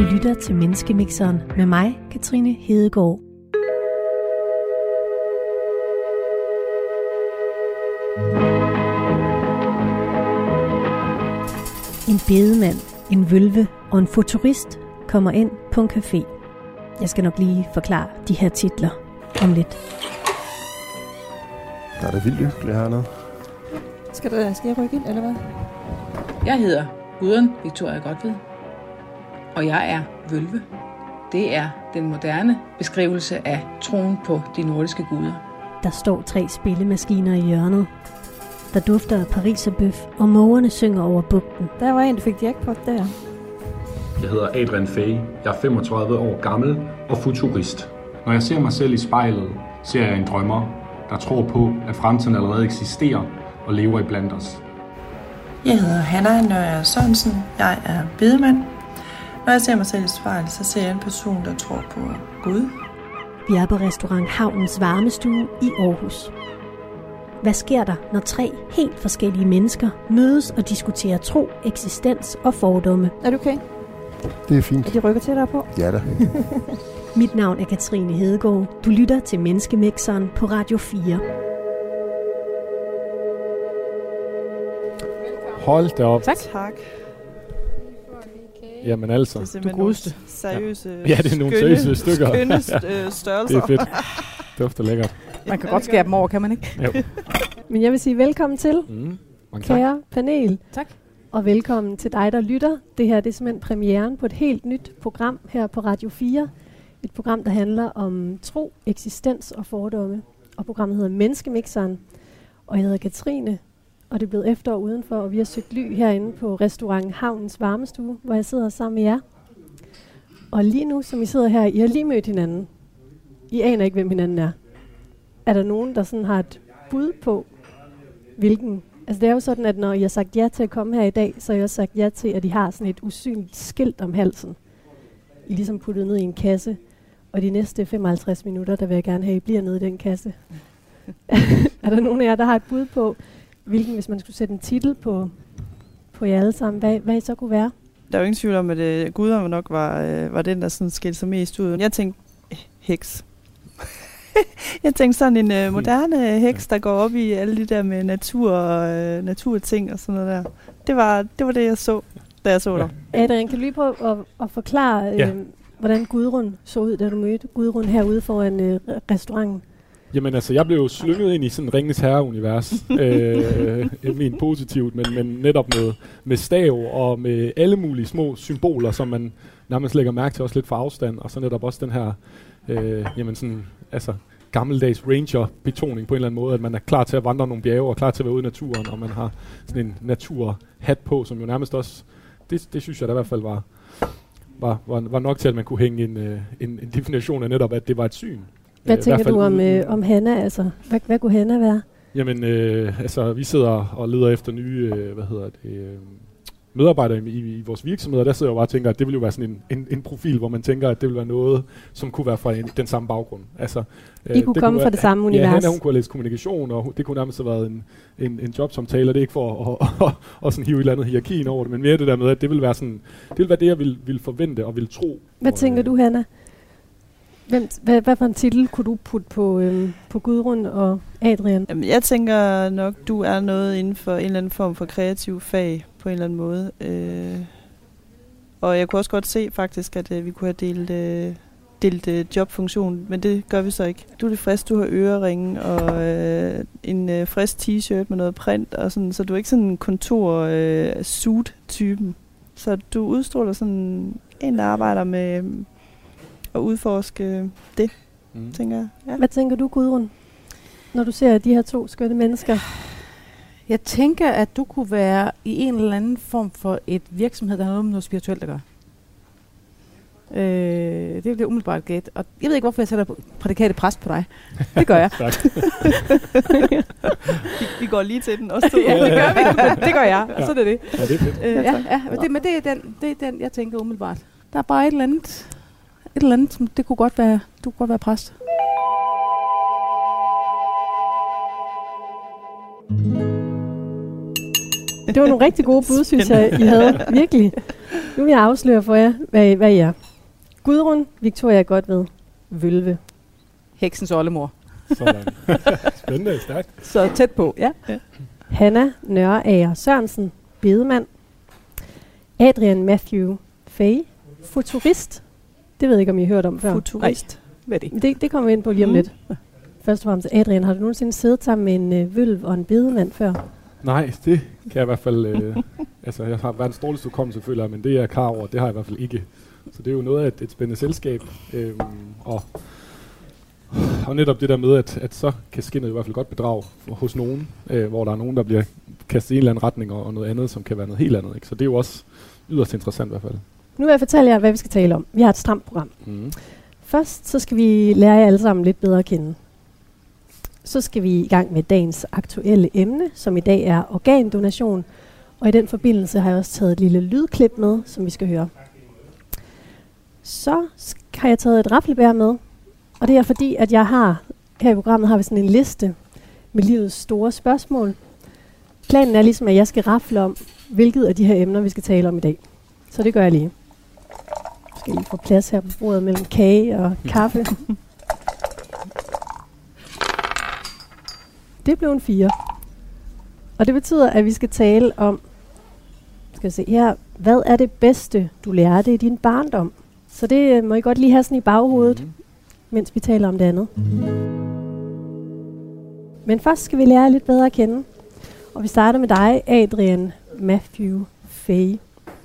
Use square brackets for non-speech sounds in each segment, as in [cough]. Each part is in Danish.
Du lytter til Menneskemixeren med mig, Katrine Hedegaard. En bedemand, en vølve og en futurist kommer ind på en café. Jeg skal nok lige forklare de her titler om lidt. Der er det vildt hyggeligt hernede. Skal, der, skal jeg rykke ind, eller hvad? Jeg hedder Gudrun Victoria Godved, og jeg er vølve. Det er den moderne beskrivelse af troen på de nordiske guder. Der står tre spillemaskiner i hjørnet. Der dufter af pariserbøf, og mågerne synger over bugten. Der var en, der fik jackpot der. Jeg hedder Adrian Fay. Jeg er 35 år gammel og futurist. Når jeg ser mig selv i spejlet, ser jeg en drømmer, der tror på, at fremtiden allerede eksisterer og lever i blandt os. Jeg hedder Hanna Nørre Sørensen. Jeg er bedemand. Når jeg ser mig selv i spejlet, så ser jeg en person, der tror på Gud. Vi er på restaurant Havnens Varmestue i Aarhus. Hvad sker der, når tre helt forskellige mennesker mødes og diskuterer tro, eksistens og fordomme? Er du okay? Det er fint. Er de rykker til dig på? Ja da. [laughs] Mit navn er Katrine Hedegaard. Du lytter til Menneskemixeren på Radio 4. Hold da op. Tak. Tak. Jamen altså. Det er simpelthen du nogle godeste. seriøse, Ja, det er nogle skønne, seriøse stykker. skønne Ja. øh, størrelser. [laughs] Det er fedt. Dufter lækkert. Man kan godt skære dem over, kan man ikke? Jo. [laughs] Men jeg vil sige velkommen til, Mm. Mange tak. kære panel. Tak. Og velkommen til dig, der lytter. Det her det er simpelthen premieren på et helt nyt program her på Radio 4. Et program, der handler om tro, eksistens og fordomme. Og programmet hedder Menneskemixeren. Og jeg hedder Katrine, og det er blevet efterår udenfor, og vi har søgt ly herinde på restaurant Havnens Varmestue, hvor jeg sidder sammen med jer. Og lige nu, som I sidder her, I har lige mødt hinanden. I aner ikke, hvem hinanden er. Er der nogen, der sådan har et bud på, hvilken... Altså det er jo sådan, at når I har sagt ja til at komme her i dag, så har I også sagt ja til, at I har sådan et usynligt skilt om halsen. I ligesom puttet ned i en kasse. Og de næste 55 minutter, der vil jeg gerne have, at I bliver nede i den kasse. [laughs] er der nogen af jer, der har et bud på, hvilken, hvis man skulle sætte en titel på, på jer alle sammen, hvad, hvad I så kunne være? Der er jo ingen tvivl om, at øh, Gudrun nok var, øh, var den, der sådan skilte sig mest ud. Jeg tænkte, øh, heks. [laughs] jeg tænkte sådan en øh, moderne heks, der går op i alle de der med natur og øh, naturting og sådan noget der. Det var det, var det jeg så, da jeg så dig. Adrian, kan du lige prøve at, at forklare, Ja. øh, hvordan Gudrun så ud, da du mødte Gudrun herude foran øh, restauranten? Jamen altså, jeg blev slynget ind i sådan en Ringens Herre-univers. [laughs] øh, min positivt, men, men netop med, med stav og med alle mulige små symboler, som man nærmest lægger mærke til også lidt fra afstand. Og så netop også den her, øh, jamen sådan, altså gammeldags ranger-betoning på en eller anden måde, at man er klar til at vandre nogle bjerge og klar til at være ude i naturen, og man har sådan en naturhat på, som jo nærmest også, det, det synes jeg da i hvert fald var, var, var, var nok til, at man kunne hænge en, øh, en, en definition af netop, at det var et syn. Hvad Øh, tænker du om, øh, om Hanna? Altså, hvad, hvad kunne Hanna være? Jamen, øh, altså, vi sidder og leder efter nye, øh, hvad hedder det, øh, medarbejdere i, i, i vores virksomhed, og der sidder jeg jo bare og tænker, at det ville jo være sådan en, en, en profil, hvor man tænker, at det ville være noget, som kunne være fra en, den samme baggrund. Altså, I kunne komme fra det samme Ja, univers. Hanna, hun kunne have læst kommunikation, og hun, det kunne nærmest have været en, en, en jobsamtale, og det er ikke for at, [laughs] at, at, at sådan hive et eller andet hierarki ind over det, men mere det der med, at det ville være sådan, det ville være det, jeg ville, ville forvente og ville tro. Hvad og, tænker øh, du, Hanna? Hvem, hvad, hvad for en titel kunne du putte på, øhm, på Gudrun og Adrian? Jamen, jeg tænker nok, du er noget inden for en eller anden form for kreativ fag på en eller anden måde. Øh, og jeg kunne også godt se faktisk, at øh, vi kunne have delt, øh, delt øh, jobfunktion, men det gør vi så ikke. Du er det frisk, du har øreringe og øh, en øh, frisk t-shirt med noget print, og sådan, så du er ikke sådan en kontor-suit-typen. Øh, så du udstråler sådan en, der arbejder med øh, at udforske det, Mm. tænker jeg. Ja. Hvad tænker du, Gudrun, når du ser de her to skønne mennesker? Jeg tænker, at du kunne være i en eller anden form for et virksomhed, der har noget med noget spirituelt at gøre. Øh, det er det umiddelbart gæt. Og jeg ved ikke, hvorfor jeg sætter prædikatet pres på dig. Det gør jeg. [laughs] Tak. [laughs] Vi, vi går lige til den også to. [laughs] ja, det gør vi. Det gør jeg. Og Ja. så er det det. Ja, det er fedt. Øh, ja, ja, men det, men det er, den, det er den, jeg tænker umiddelbart. Der er bare et eller andet, et eller andet som det kunne godt være, du kunne godt være præst. Det var nogle rigtig gode bud, synes jeg, I havde. [laughs] Virkelig. Nu vil jeg afsløre for jer, hvad, hvad I er. Gudrun, Victoria godt ved. Vølve. Heksens oldemor. Sådan. [laughs] Spændende, stærkt. Så tæt på, ja. Hanna Nørreager Sørensen, bedemand. Adrian Matthew Fay, futurist. Det ved jeg ikke, om I har hørt om før. Futurist. Hvad er det? Det, det kommer vi ind på lige om Mm. lidt. Først og fremmest, Adrian, har du nogensinde siddet sammen med en øh, vølv og en bedemand før? Nej, det kan jeg i hvert fald... Øh, [laughs] altså, jeg har verdens dårligste hukommelse, føler jeg, men det er jeg klar over, det har jeg i hvert fald ikke. Så det er jo noget af et, et spændende selskab. Øhm, og, og netop det der med, at, at så kan skinnet i hvert fald godt bedrage hos nogen, øh, hvor der er nogen, der bliver kastet i en eller anden retning, og, og noget andet, som kan være noget helt andet. Ikke? Så det er jo også yderst interessant i hvert fald. Nu vil jeg fortælle jer, hvad vi skal tale om. Vi har et stramt program. Mm. Først så skal vi lære jer alle sammen lidt bedre at kende. Så skal vi i gang med dagens aktuelle emne, som i dag er organdonation. Og i den forbindelse har jeg også taget et lille lydklip med, som vi skal høre. Så har jeg taget et raflebær med, og det er fordi, at jeg har, her i programmet har vi sådan en liste med livets store spørgsmål. Planen er ligesom, at jeg skal rafle om, hvilket af de her emner, vi skal tale om i dag. Så det gør jeg lige. Skal lige få plads her på bordet mellem kage og kaffe. Det blev en fire. Og det betyder, at vi skal tale om, skal se her, hvad er det bedste, du lærte i din barndom? Så det øh, må I godt lige have sådan i baghovedet, Mhm. mens vi taler om det andet. Men først skal vi lære lidt bedre at kende. Og vi starter med dig, Adrian Matthew Fay.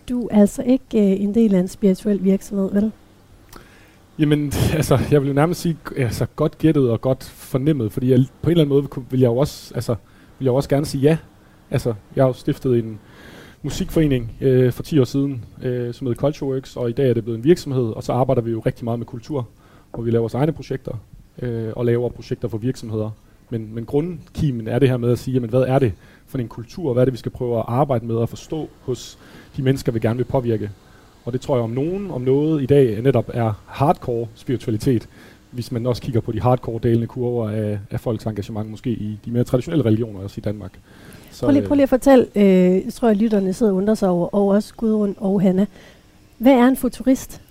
Du er altså ikke øh, en del af en spirituel virksomhed, vel? Jamen, [laughs] altså, jeg vil nærmest sige, altså, godt gættet og godt fornemmet, fordi jeg, på en eller anden måde vil jeg jo også, altså, vil jeg jo også gerne sige ja. Altså, jeg har jo stiftet en musikforening øh, for 10 år siden, øh, som hedder Cultureworks, og i dag er det blevet en virksomhed, og så arbejder vi jo rigtig meget med kultur, hvor vi laver vores egne projekter, øh, og laver projekter for virksomheder. Men, men grundkimen er det her med at sige, jamen, hvad er det for en kultur, hvad er det, vi skal prøve at arbejde med og forstå hos de mennesker, vi gerne vil påvirke. Og det tror jeg om nogen, om noget i dag netop er hardcore spiritualitet, hvis man også kigger på de hardcore delende kurver af, af folks engagement, måske i de mere traditionelle religioner, også i Danmark. Så, Prøv lige, prøv lige at fortælle, øh, jeg tror, at lytterne sidder og undrer sig over, og også Gudrun og Hanna. Hvad er en futurist?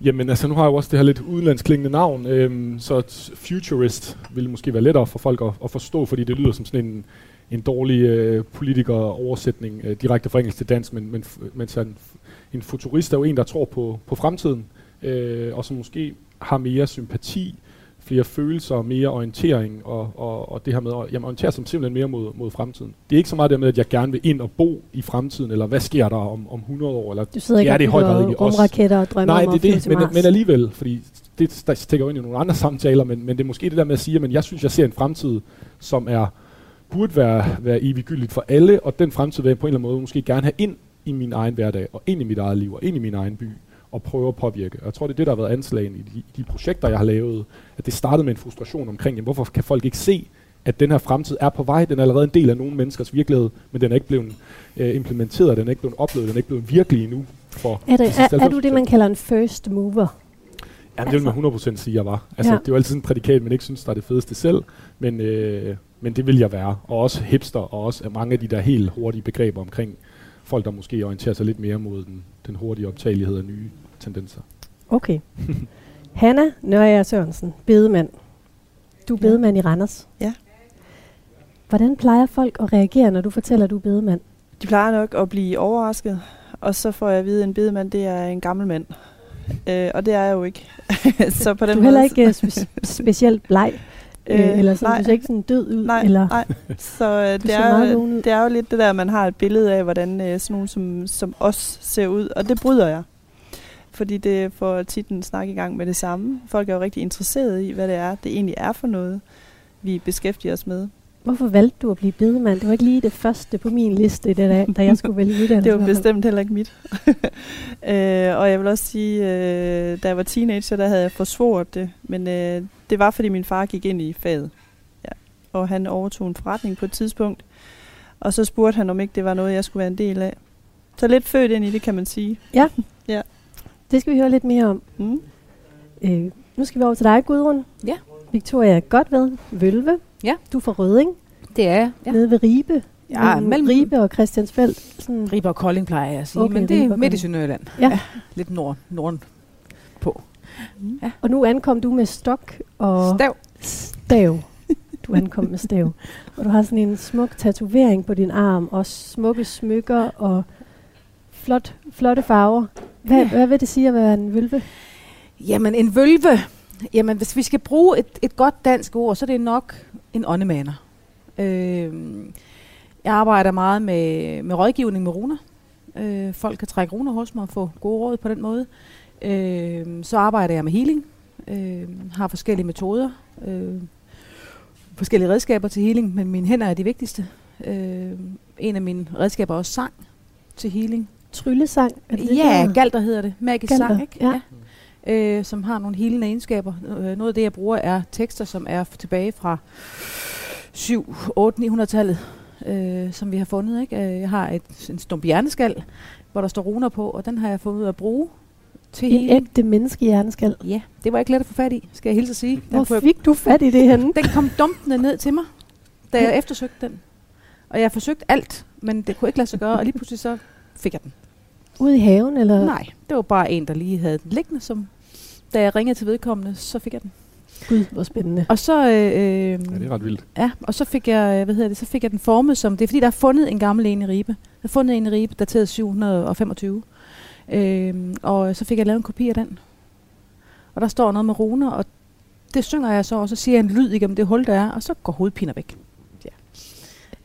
Jamen altså, nu har jeg jo også det her lidt udenlandsklingende navn, øhm, så futurist vil måske være lettere for folk at, at forstå, fordi det lyder som sådan en, en dårlig øh, politiker-oversætning, øh, direkte fra engelsk til dansk, men, men, men så en, futurist er jo en, der tror på, på fremtiden, øh, og som måske har mere sympati, flere følelser, mere orientering, og, og, og det her med at jamen, orientere sig simpelthen mere mod, mod fremtiden. Det er ikke så meget det med, at jeg gerne vil ind og bo i fremtiden, eller hvad sker der om, om 100 år, eller Du sidder ikke Ja, og det er i høj grad bygger egentlig også- rumraketter og drømmer Nej, om det er det, men, men alligevel, fordi det stikker jo ind i nogle andre samtaler, men, men det er måske det der med at sige, at jeg synes, jeg ser en fremtid, som er burde være, være eviggyldigt for alle, og den fremtid vil jeg på en eller anden måde måske gerne have ind i min egen hverdag, og ind i mit eget liv, og ind i min egen by, og prøve at påvirke. Og jeg tror, det er det, der har været anslagen i de, de projekter, jeg har lavet, at det startede med en frustration omkring, jamen, hvorfor kan folk ikke se, at den her fremtid er på vej, den er allerede en del af nogle menneskers virkelighed, men den er ikke blevet øh, implementeret, den er ikke blevet oplevet, den er ikke blevet virkelig endnu for Er, de det, er, er du 90%. det, man kalder en first mover? Jamen, det vil man 100% sige, jeg var. Altså, Ja. ja. Det er jo altid en prædikat, man ikke synes, der er det fedeste selv, men, øh, men det vil jeg være. Og også hipster, og også af mange af de der helt hurtige begreber omkring folk, der måske orienterer sig lidt mere mod den, den hurtige optagelighed af nye tendenser. Okay. Hanna Nørre Sørensen, bedemand. Du er Ja. bedemand i Randers. Ja. Hvordan plejer folk at reagere, når du fortæller, at du er bedemand? De plejer nok at blive overrasket, og så får jeg at vide, at en bedemand, det er en gammel mand. Øh, og det er jeg jo ikke. [laughs] så på den Du er heller ikke øh, spe- specielt bleg, øh, Øh, eller sådan, nej. du ser ikke sådan død ud, Nej, eller nej. Så [laughs] øh, det, er det er jo lidt det der, man har et billede af, hvordan øh, sådan nogen som, som os ser ud, og det bryder jeg. Fordi det får tit en snak i gang med det samme. Folk er jo rigtig interesserede i, hvad det er, det egentlig er for noget, vi beskæftiger os med. Hvorfor valgte du at blive bedemand? Det var ikke lige det første på min liste, det da, da jeg skulle vælge [laughs] uddannelse. Det var bestemt heller ikke mit. [laughs] øh, og jeg vil også sige, øh, da jeg var teenager, der havde jeg forsvoret det. Men øh, det var, fordi min far gik ind i faget. Ja. Og han overtog en forretning på et tidspunkt. Og så spurgte han, om ikke det var noget, jeg skulle være en del af. Så lidt født ind i det, kan man sige. [laughs] Det skal vi høre lidt mere om. Mm. Øh, nu skal vi over til dig, Gudrun. Ja. Victoria godt ved Vølve. Ja. Du er fra Røding, Det er jeg. ja. nede ved Ribe. Ja, mellem mellem- Ribe og Christiansfeld. Sådan, Ribe og Kolding plejer jeg at sige, Okay, men det er midt i. Sønderjylland. Ja. Lidt nord, norden på. og nu ankom du med stok og Stav. stav. Du ankom med stav. Og du har sådan en smuk tatovering på din arm, og smukke smykker og flot, flotte farver. Hvad, Ja. hvad vil det sige at være en vølve? Jamen, en vølve. Jamen, hvis vi skal bruge et, et godt dansk ord, så er det nok en åndemaner. Øh, jeg arbejder meget med, med rådgivning med runer. Øh, folk kan trække runer hos mig og få gode råd på den måde. Øh, så arbejder jeg med healing. Øh, har forskellige metoder. Øh, forskellige redskaber til healing, men mine hænder er de vigtigste. Øh, en af mine redskaber er også sang til healing. Tryllesang? Er det det, Ja, der? galter hedder det. Magisk Galter, sang, ikke? ja. Øh, som har nogle healende egenskaber. Øh, noget af det, jeg bruger, er tekster, som er tilbage fra 7, 8, 900-tallet, øh, som vi har fundet. Ikke? Øh, Jeg har et, en stump hjerneskal, hvor der står runer på, og den har jeg fundet ud at bruge til En ægte menneskehjerneskal. Ja, det var ikke let at få fat i, skal jeg hilse at sige. Den, Hvor fik du fat i det henne? den kom dumpende ned til mig, da jeg eftersøgte den. Og jeg forsøgte alt, men det kunne ikke lade sig gøre, og lige pludselig så fik jeg den. Ude i haven? Eller? Nej, det var bare en, der lige havde den liggende, som da jeg ringede til vedkommende, så fik jeg den. Gud, hvor spændende. Og så, øh, øh, Ja, det er ret vildt. ja, og så fik jeg, øh, hvad hedder det, så fik jeg den formet som, det er fordi, der er fundet en gammel en i Ribe. Der er fundet en i Ribe, dateret 725. Øh, og så fik jeg lavet en kopi af den. Og der står noget med runer, og det synger jeg så, og så siger jeg en lyd igennem det hul, der er, og så går hovedpiner væk.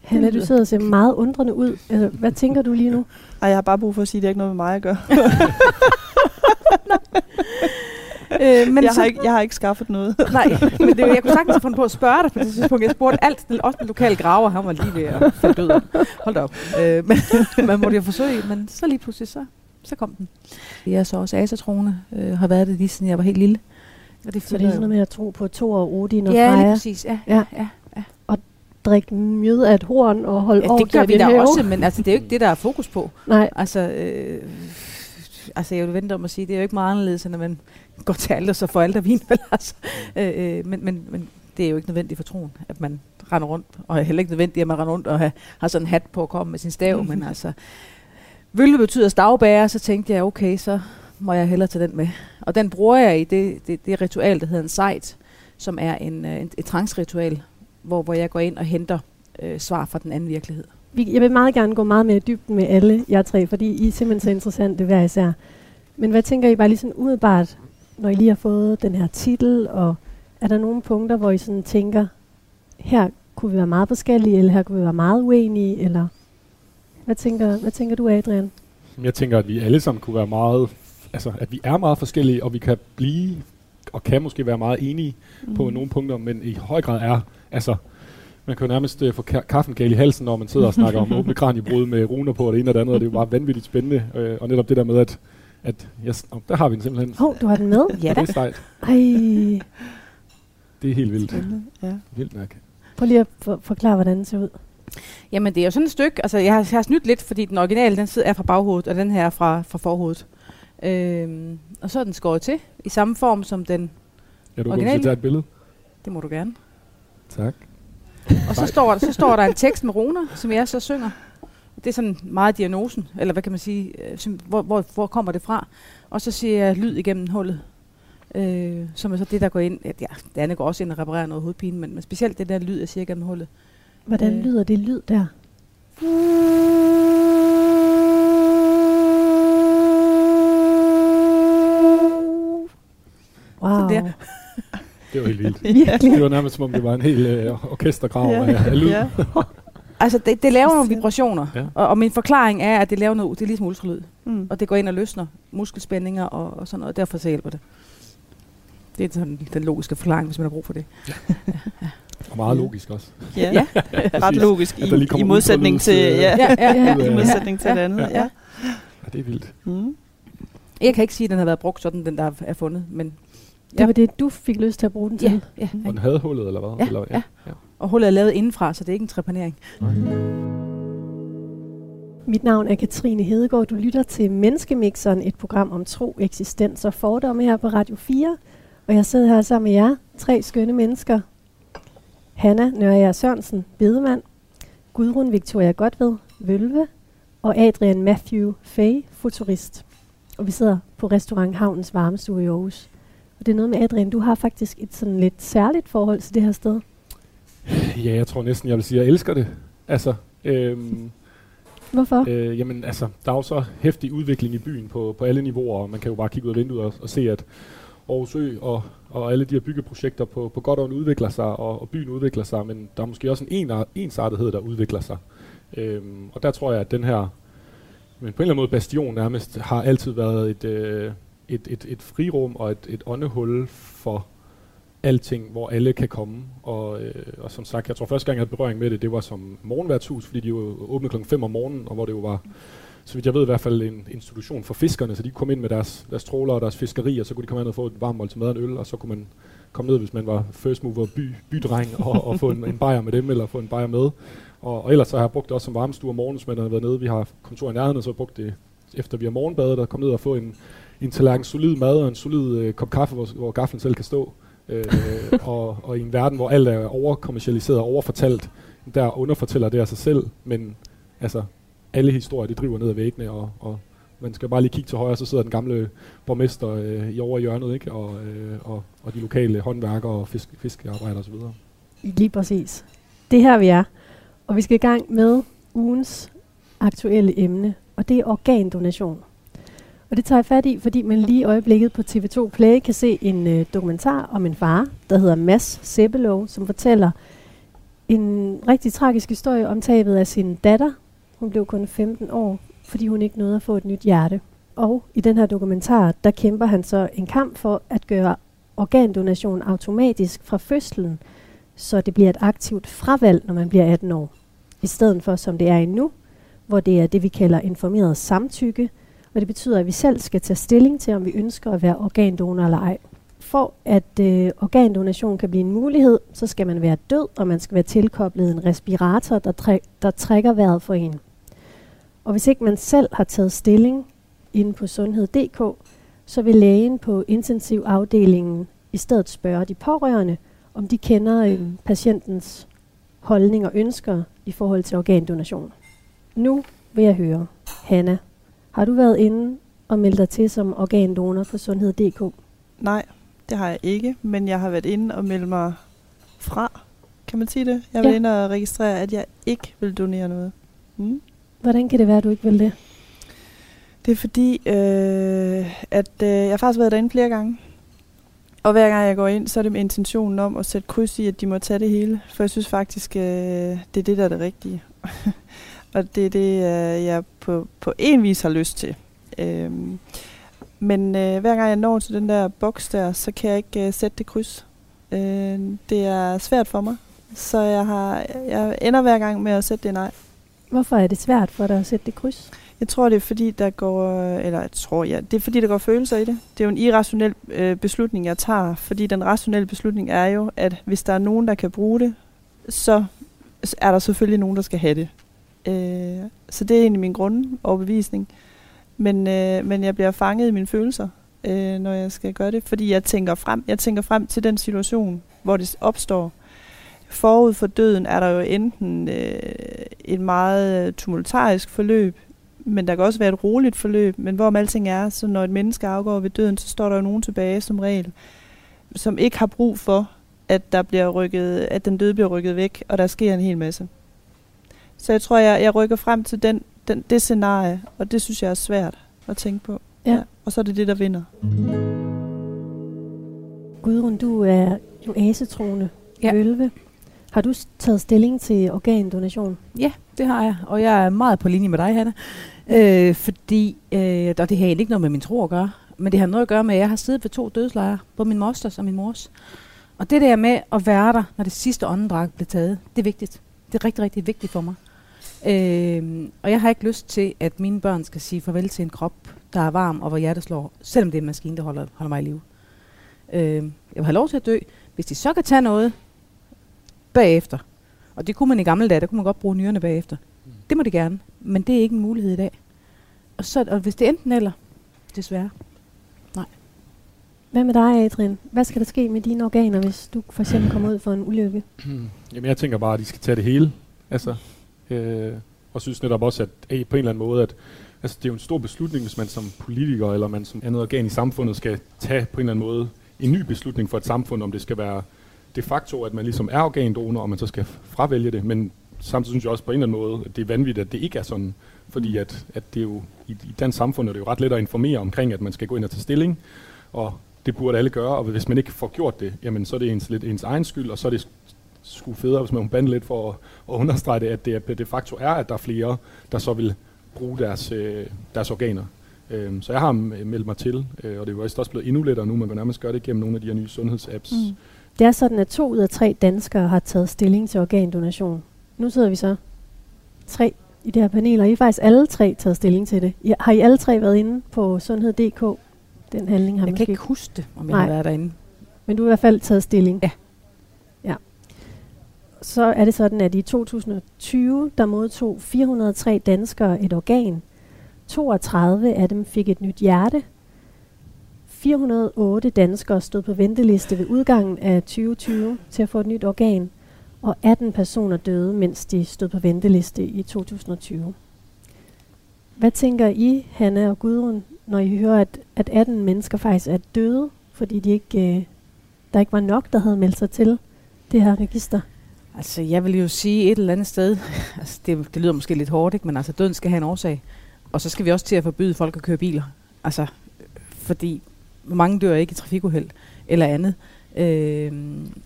Hanna, du sidder og ser meget undrende ud. Altså, hvad tænker du lige nu? Ej, jeg har bare brug for at sige, at det er ikke noget med mig at gøre. [laughs] Øh, men jeg, så, har ikke, jeg har ikke skaffet noget. Nej, men det, jeg kunne sagtens have fundet på at spørge dig på det tidspunkt. Jeg spurgte alt, også den lokale graver, han var lige ved at falde død. Hold da op. Øh, men [laughs] man måtte jo forsøge, men så lige pludselig, så, så kom den. Jeg er så også asatroende, øh, har været det lige siden jeg var helt lille. Og det Så det er sådan noget med at tro på Thor og Odin og Ja, lige Freja. præcis. Ja, Ja. ja. Drikke mjød af et horn og holde ja ja, det gør vi da have. også, men altså, det er jo ikke det, der er fokus på. Nej, Altså, øh, altså jeg vil vente om at sige, det er jo ikke meget anderledes, end når man går til alder, så får aldervin. Vel, [laughs] altså. øh, øh, men, men, men det er jo ikke nødvendigt for troen, at man render rundt, og er heller ikke nødvendigt, at man render rundt og har, har sådan en hat på at komme med sin stav, men altså, vølve betyder stavbærer, så tænkte jeg, okay, så må jeg hellere tage den med. Og den bruger jeg i det, det, det ritual, der hedder en sejt, som er en, øh, en, et transritual, hvor, hvor jeg går ind og henter øh, svar fra den anden virkelighed. vi, jeg vil meget gerne gå meget mere i dybden med alle jer tre, fordi I er simpelthen så interessante hver især. Men hvad tænker I bare lige sådan umiddelbart, når I lige har fået den her titel, og er der nogle punkter, hvor I sådan tænker, her kunne vi være meget forskellige, eller her kunne vi være meget uenige, eller hvad tænker, hvad tænker du, Adrian? Jeg tænker, at vi alle sammen kunne være meget, altså at vi er meget forskellige, og vi kan blive, og kan måske være meget enige mm. på nogle punkter, men i høj grad er, altså, man kan jo nærmest uh, få ka- kaffen gal i halsen, når man sidder og snakker om [laughs] åbne kraniebrud med runer på, og det ene og det andet, og det er jo bare vanvittigt spændende, øh, og netop det der med, at, at yes, oh, der har vi den simpelthen. Åh, oh, du har den med? Ja da. det er sejt. Ej, Det er helt vildt. Spændende, Ja. Vildt nok. prøv lige at for, forklare, hvordan den ser ud. Jamen, det er jo sådan et stykke, altså jeg har, jeg har snydt lidt, fordi den originale, den sidder er fra baghovedet, og den her er fra, fra forhovedet. Øhm, og så er den skåret til, i samme form som den, Ja, du Original? kan tage et billede. det må du gerne. Tak. Og så står, der, så står der en tekst med runer, som jeg så synger. Det er sådan meget diagnosen, eller hvad kan man sige, øh, hvor, hvor, hvor kommer det fra? Og så siger jeg lyd igennem hullet, øh, som er så det, der går ind. Ja, ja, det andet går også ind og reparerer noget hovedpine, men, men specielt det der lyd, jeg siger igennem hullet. Hvordan Øh. lyder det lyd der? [laughs] Wow. der. Det var helt vildt. [laughs] Virkelig. Det var nærmest som om, det var en hel øh, orkestergrav Ja. af, af lyd. Ja. [laughs] Altså, det, det laver nogle vibrationer, Ja. og, og min forklaring er, at det laver noget, det er ligesom ultralyd, Mm. og det går ind og løsner muskelspændinger og, og sådan noget, og derfor så hjælper det. Det er sådan den logiske forklaring, hvis man har brug for det. [laughs] Og meget logisk også. Ja. Ja. Ret logisk i, i modsætning til, øh, ja, Ja, ja, Ja. ja. i modsætning til Ja. det andet. Ja. Ja. Ja, det er vildt. Mm. Jeg kan ikke sige, at den har været brugt sådan, den der er fundet, men Det var det, du fik lyst til at bruge den til. ja, ja, Og ja. den havde hullet, eller hvad? Ja, eller, ja. Og hullet er lavet indenfra, så det er ikke en trepanering. Mit navn er Katrine Hedegaard. Du lytter til Menneskemixeren, et program om tro, eksistens og fordomme her på Radio 4. Og jeg sidder her sammen med jer, tre skønne mennesker. Hanna Nørre Sørensen, bedemand. Gudrun Victoria Godved, Vølve, og Adrian Matthew Fay, futurist. Og vi sidder på restaurant Havnens Varmestue i Aarhus. Og det er noget med, Adrian, du har faktisk et sådan lidt særligt forhold til det her sted. Ja, jeg tror næsten, jeg vil sige, at jeg elsker det. Altså, øhm, Hvorfor? Øh, jamen, altså, der er jo så hæftig udvikling i byen på, på alle niveauer, og man kan jo bare kigge ud af vinduet og, og se, at Aarhus Ø og, og alle de her byggeprojekter på, på godt og udvikler sig, og, og byen udvikler sig, men der er måske også en, en ensartethed, der udvikler sig. Øhm, og der tror jeg, at den her, men på en eller anden måde bastion nærmest, har altid været et, øh, et, et, et frirum og et, et åndehul for alting, hvor alle kan komme. Og, øh, og som sagt, jeg tror første gang, jeg havde berøring med det, det var som morgenværtshus, fordi de jo åbnede klokken 5 om morgenen, og hvor det jo var, så vidt jeg ved i hvert fald, en institution for fiskerne, så de kunne komme ind med deres, deres tråler og deres fiskeri, og så kunne de komme ind og få et varmt måltid mad og en øl, og så kunne man komme ned, hvis man var first mover by, bydreng, og, og få en, en bajer med dem, eller få en bajer med. Og, og ellers så har jeg brugt det også som varmestue om morgenen, hvis man har været nede. Vi har kontor i nærheden, og så har jeg brugt det, efter vi har morgenbadet, og kom ned og få en, en tallerken solid mad og en solid øh, kop kaffe, hvor, hvor gaflen selv kan stå. Øh, og, og i en verden, hvor alt er overkommercialiseret og overfortalt, der underfortæller det af sig selv, men altså, alle historier, de driver ned ad væggene, og, og man skal bare lige kigge til højre, så sidder den gamle borgmester øh, i over hjørnet, ikke? Og, øh, og, og de lokale håndværkere og fisk, fiskearbejdere osv. Lige præcis. Det her vi er. Og vi skal i gang med ugens aktuelle emne, og det er organdonation. Og det tager jeg fat i, fordi man lige i øjeblikket på TV2 Play kan se en øh, dokumentar om en far, der hedder Mads Sebelov, som fortæller en rigtig tragisk historie om tabet af sin datter. Hun blev kun 15 år, fordi hun ikke nåede at få et nyt hjerte. Og i den her dokumentar, der kæmper han så en kamp for at gøre organdonation automatisk fra fødslen, så det bliver et aktivt fravalg, når man bliver 18 år. I stedet for, som det er endnu, hvor det er det, vi kalder informeret samtykke, og det betyder, at vi selv skal tage stilling til, om vi ønsker at være organdonor eller ej. For at øh, organdonation kan blive en mulighed, så skal man være død, og man skal være tilkoblet en respirator, der, træ- der trækker vejret for en. Og hvis ikke man selv har taget stilling inde på sundhed.dk, så vil lægen på intensivafdelingen i stedet spørge de pårørende, om de kender øh, patientens holdning og ønsker i forhold til organdonation. Nu vil jeg høre, Hanna, har du været inde og meldt dig til som organdonor på sundhed.dk? Nej, det har jeg ikke, men jeg har været inde og meldt mig fra. Kan man sige det? Jeg har været Ja. inde og registrere, at jeg ikke vil donere noget. Mm. Hvordan kan det være, at du ikke vil det? Det er fordi, øh, at øh, jeg har faktisk været derinde flere gange. Og hver gang jeg går ind, så er det med intentionen om at sætte kryds i, at de må tage det hele. For jeg synes faktisk, øh, det er det, der er det rigtige. [laughs] og det er det, øh, jeg på, på en vis har lyst til. Øhm, men øh, hver gang jeg når til den der boks der, så kan jeg ikke øh, sætte det kryds. Øh, det er svært for mig. Så jeg, har, jeg ender hver gang med at sætte det nej. Hvorfor er det svært for dig at sætte det kryds? Jeg tror, det er fordi, der går, eller jeg tror, ja, det er fordi, der går følelser i det. Det er jo en irrationel øh, beslutning, jeg tager, fordi den rationelle beslutning er jo, at hvis der er nogen, der kan bruge det, så er der selvfølgelig nogen, der skal have det. Øh, så det er egentlig min grundoverbevisning. Men, øh, men jeg bliver fanget i mine følelser, øh, når jeg skal gøre det, fordi jeg tænker frem, jeg tænker frem til den situation, hvor det opstår. Forud for døden er der jo enten øh, et meget tumultarisk forløb, men der kan også være et roligt forløb, men hvorom alting er, så når et menneske afgår ved døden, så står der jo nogen tilbage som regel, som ikke har brug for, at der bliver rykket, at den døde bliver rykket væk, og der sker en hel masse. Så jeg tror, jeg, jeg rykker frem til den, den, det scenarie, og det synes jeg er svært at tænke på. Ja. Og så er det det, der vinder. Gudrun, du er jo asetroende Ja. Vølve. Har du taget stilling til organdonation? Ja, det har jeg, og jeg er meget på linje med dig, Hanna. Øh, fordi, øh, og det har ikke noget med min tro at gøre, men det har noget at gøre med, at jeg har siddet ved to dødslejre, både min mosters og min mors. Og det der med at være der, når det sidste åndedrag bliver taget, det er vigtigt. Det er rigtig, rigtig vigtigt for mig. Øh, og jeg har ikke lyst til, at mine børn skal sige farvel til en krop, der er varm og hvor hjertet slår, selvom det er en maskine, der holder, holder mig i live. Øh, jeg vil have lov til at dø, hvis de så kan tage noget bagefter. Og det kunne man i gamle dage, der kunne man godt bruge nyrerne bagefter. Det må de gerne, men det er ikke en mulighed i dag. Og, så, og hvis det er enten eller, desværre. Hvad med dig, Adrian? Hvad skal der ske med dine organer, hvis du for eksempel kommer ud for en ulykke? [clears throat] Jamen jeg tænker bare, at de skal tage det hele. Altså, Øh, og synes netop også, at hey, på en eller anden måde, at altså, det er jo en stor beslutning, hvis man som politiker eller man som andet organ i samfundet skal tage på en eller anden måde en ny beslutning for et samfund, om det skal være de facto, at man ligesom er organdonor, og man så skal fravælge det. Men samtidig synes jeg også på en eller anden måde, at det er vanvittigt, at det ikke er sådan. Fordi at, at det er jo, i, i dansk samfund er det jo ret let at informere omkring, at man skal gå ind og tage stilling, og det burde alle gøre, og hvis man ikke får gjort det, jamen så er det ens, lidt ens egen skyld, og så er det sgu federe, hvis man bande lidt for at, at understrege det, at det de facto er, at der er flere, der så vil bruge deres, øh, deres organer. Øhm, så jeg har meldt mig til, øh, og det er jo også blevet endnu lettere nu, man kan nærmest gøre det gennem nogle af de her nye sundhedsapps. Mm. Det er sådan, at to ud af tre danskere har taget stilling til organdonation. Nu sidder vi så tre i det her panel, og I har faktisk alle tre taget stilling til det. I, har I alle tre været inde på sundhed.dk? Den handling har Jeg kan ikke huske det, om jeg Nej. har været derinde. Men du har i hvert fald taget stilling? Ja. Så er det sådan, at i 2020, der modtog 403 danskere et organ. 32 af dem fik et nyt hjerte. 408 danskere stod på venteliste ved udgangen af 2020 til at få et nyt organ, og 18 personer døde, mens de stod på venteliste i 2020. Hvad tænker I, Hanna og Gudrun, når I hører, at, at 18 mennesker faktisk er døde, fordi de ikke, øh, der ikke var nok, der havde meldt sig til det her register? Altså, jeg vil jo sige et eller andet sted, [laughs] altså det, det lyder måske lidt hårdt, ikke? men altså døden skal have en årsag. Og så skal vi også til at forbyde folk at køre biler. Altså, fordi mange dør ikke i trafikuheld eller andet. Øh,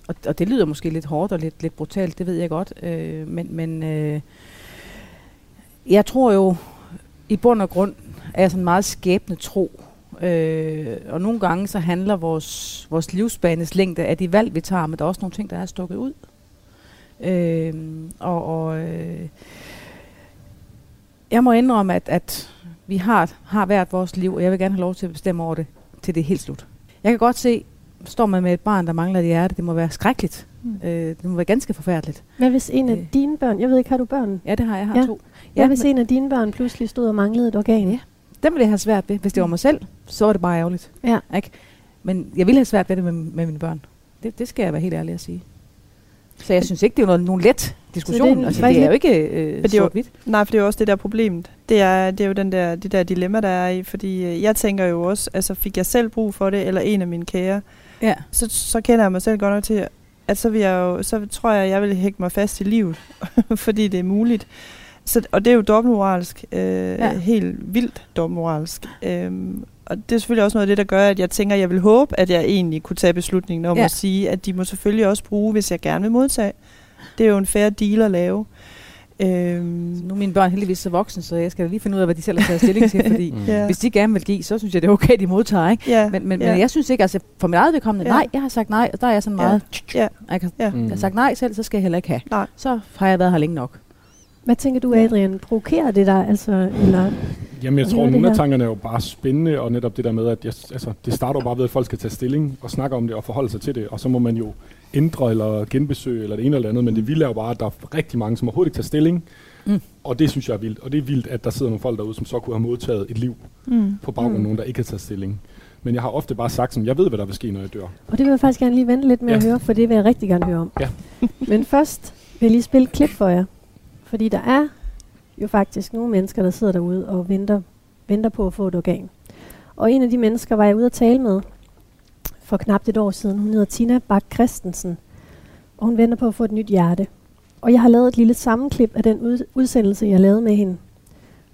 og, og det lyder måske lidt hårdt og lidt, lidt brutalt, det ved jeg godt. Øh, men men øh, jeg tror jo, i bund og grund er jeg sådan meget skæbne tro. Øh, og nogle gange så handler vores, vores livsbanes længde af de valg, vi tager, men der er også nogle ting, der er stukket ud. Øh, og og øh, jeg må indrømme, at, at vi har, har hvert vores liv, og jeg vil gerne have lov til at bestemme over det, til det er helt slut. Jeg kan godt se, står man med et barn, der mangler et hjerte, det må være skrækkeligt. Mm. Øh, det må være ganske forfærdeligt. Hvad hvis en af Øh. dine børn, jeg ved ikke, har du børn? Ja, det har jeg, jeg har Ja. ja. to. Hvad Ja, hvis men- en af dine børn pludselig stod og manglede et organ? Ja. Den ville jeg have svært ved. Hvis det var mig selv, så var det bare ærgerligt. Ja. Ikke? Men jeg ville have svært ved det med, med mine børn. Det, det skal jeg være helt ærlig at sige. Så jeg synes ikke, det er noget, nogen let diskussion. Så Det, er altså, det er jo ikke øh, det er jo- sort-hvidt. Nej, for det er jo også det der problemet. Det er, det er jo den der, det der dilemma, der er i, fordi øh, jeg tænker jo også, altså fik jeg selv brug for det, eller en af mine kære, Ja. så, så kender jeg mig selv godt nok til, at så, vil jeg jo, så tror jeg, at jeg vil hægte mig fast i livet, [laughs] fordi det er muligt. Så, og det er jo dobbeltmoralsk, øh, ja. helt vildt dobbeltmoralsk. Øhm, og det er selvfølgelig også noget af det, der gør, at jeg tænker, at jeg vil håbe, at jeg egentlig kunne tage beslutningen om Ja. at sige, at de må selvfølgelig også bruge, hvis jeg gerne vil modtage. Det er jo en fair deal at lave. Øhm, Nu er mine børn heldigvis så voksne, så jeg skal lige finde ud af, hvad de selv har taget stilling til, fordi [laughs] Mm. hvis de gerne vil give, så synes jeg, det er okay, de modtager, ikke? Ja, Men, men, ja. men jeg synes ikke, altså for mit eget vedkommende, Ja. nej, jeg har sagt nej, og der er jeg sådan Ja. meget, Ja. jeg, kan, jeg har sagt nej selv, så skal jeg heller ikke have. Nej. Så har jeg været her længe nok. Hvad tænker du, Adrian? Provokerer det dig? Altså, eller Jamen, jeg tror, at nogle af tankerne er jo bare spændende, og netop det der med, at jeg, altså, det starter jo bare ved, at folk skal tage stilling og snakke om det og forholde sig til det, og så må man jo ændre eller genbesøge eller det ene eller det andet, men det vilde er jo bare, at der er rigtig mange, som overhovedet ikke tager stilling, Mm. og det synes jeg er vildt. Og det er vildt, at der sidder nogle folk derude, som så kunne have modtaget et liv Mm. på baggrund af Mm. nogen, der ikke har taget stilling. Men jeg har ofte bare sagt, som jeg ved, hvad der vil ske, når jeg dør. Og det vil jeg faktisk gerne lige vente lidt med Ja. at høre, for det vil jeg rigtig gerne høre om. Ja. [laughs] Men først vil jeg lige spille et klip for jer. Fordi der er jo faktisk nogle mennesker, der sidder derude og venter, venter på at få et organ. Og en af de mennesker var jeg ude at tale med for knap et år siden. Hun hedder Tina Bak Christensen. Og hun venter på at få et nyt hjerte. Og jeg har lavet et lille sammenklip af den udsendelse, jeg lavede med hende.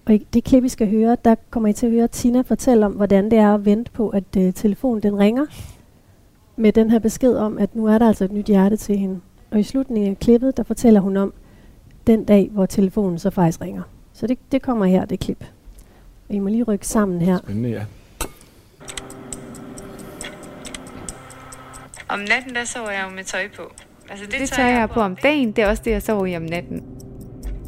Og i det klip, I skal høre, der kommer I til at høre Tina fortælle om, hvordan det er at vente på, at øh, telefonen den ringer med den her besked om, at nu er der altså et nyt hjerte til hende. Og i slutningen af klippet, der fortæller hun om den dag, hvor telefonen så faktisk ringer. Så det, det kommer her, det klip. Og I må lige rykke sammen her. Spændende, ja. Om natten, der sover jeg jo med tøj på. Altså, Det, det tør jeg på om dagen, det er også det, jeg sover i om natten.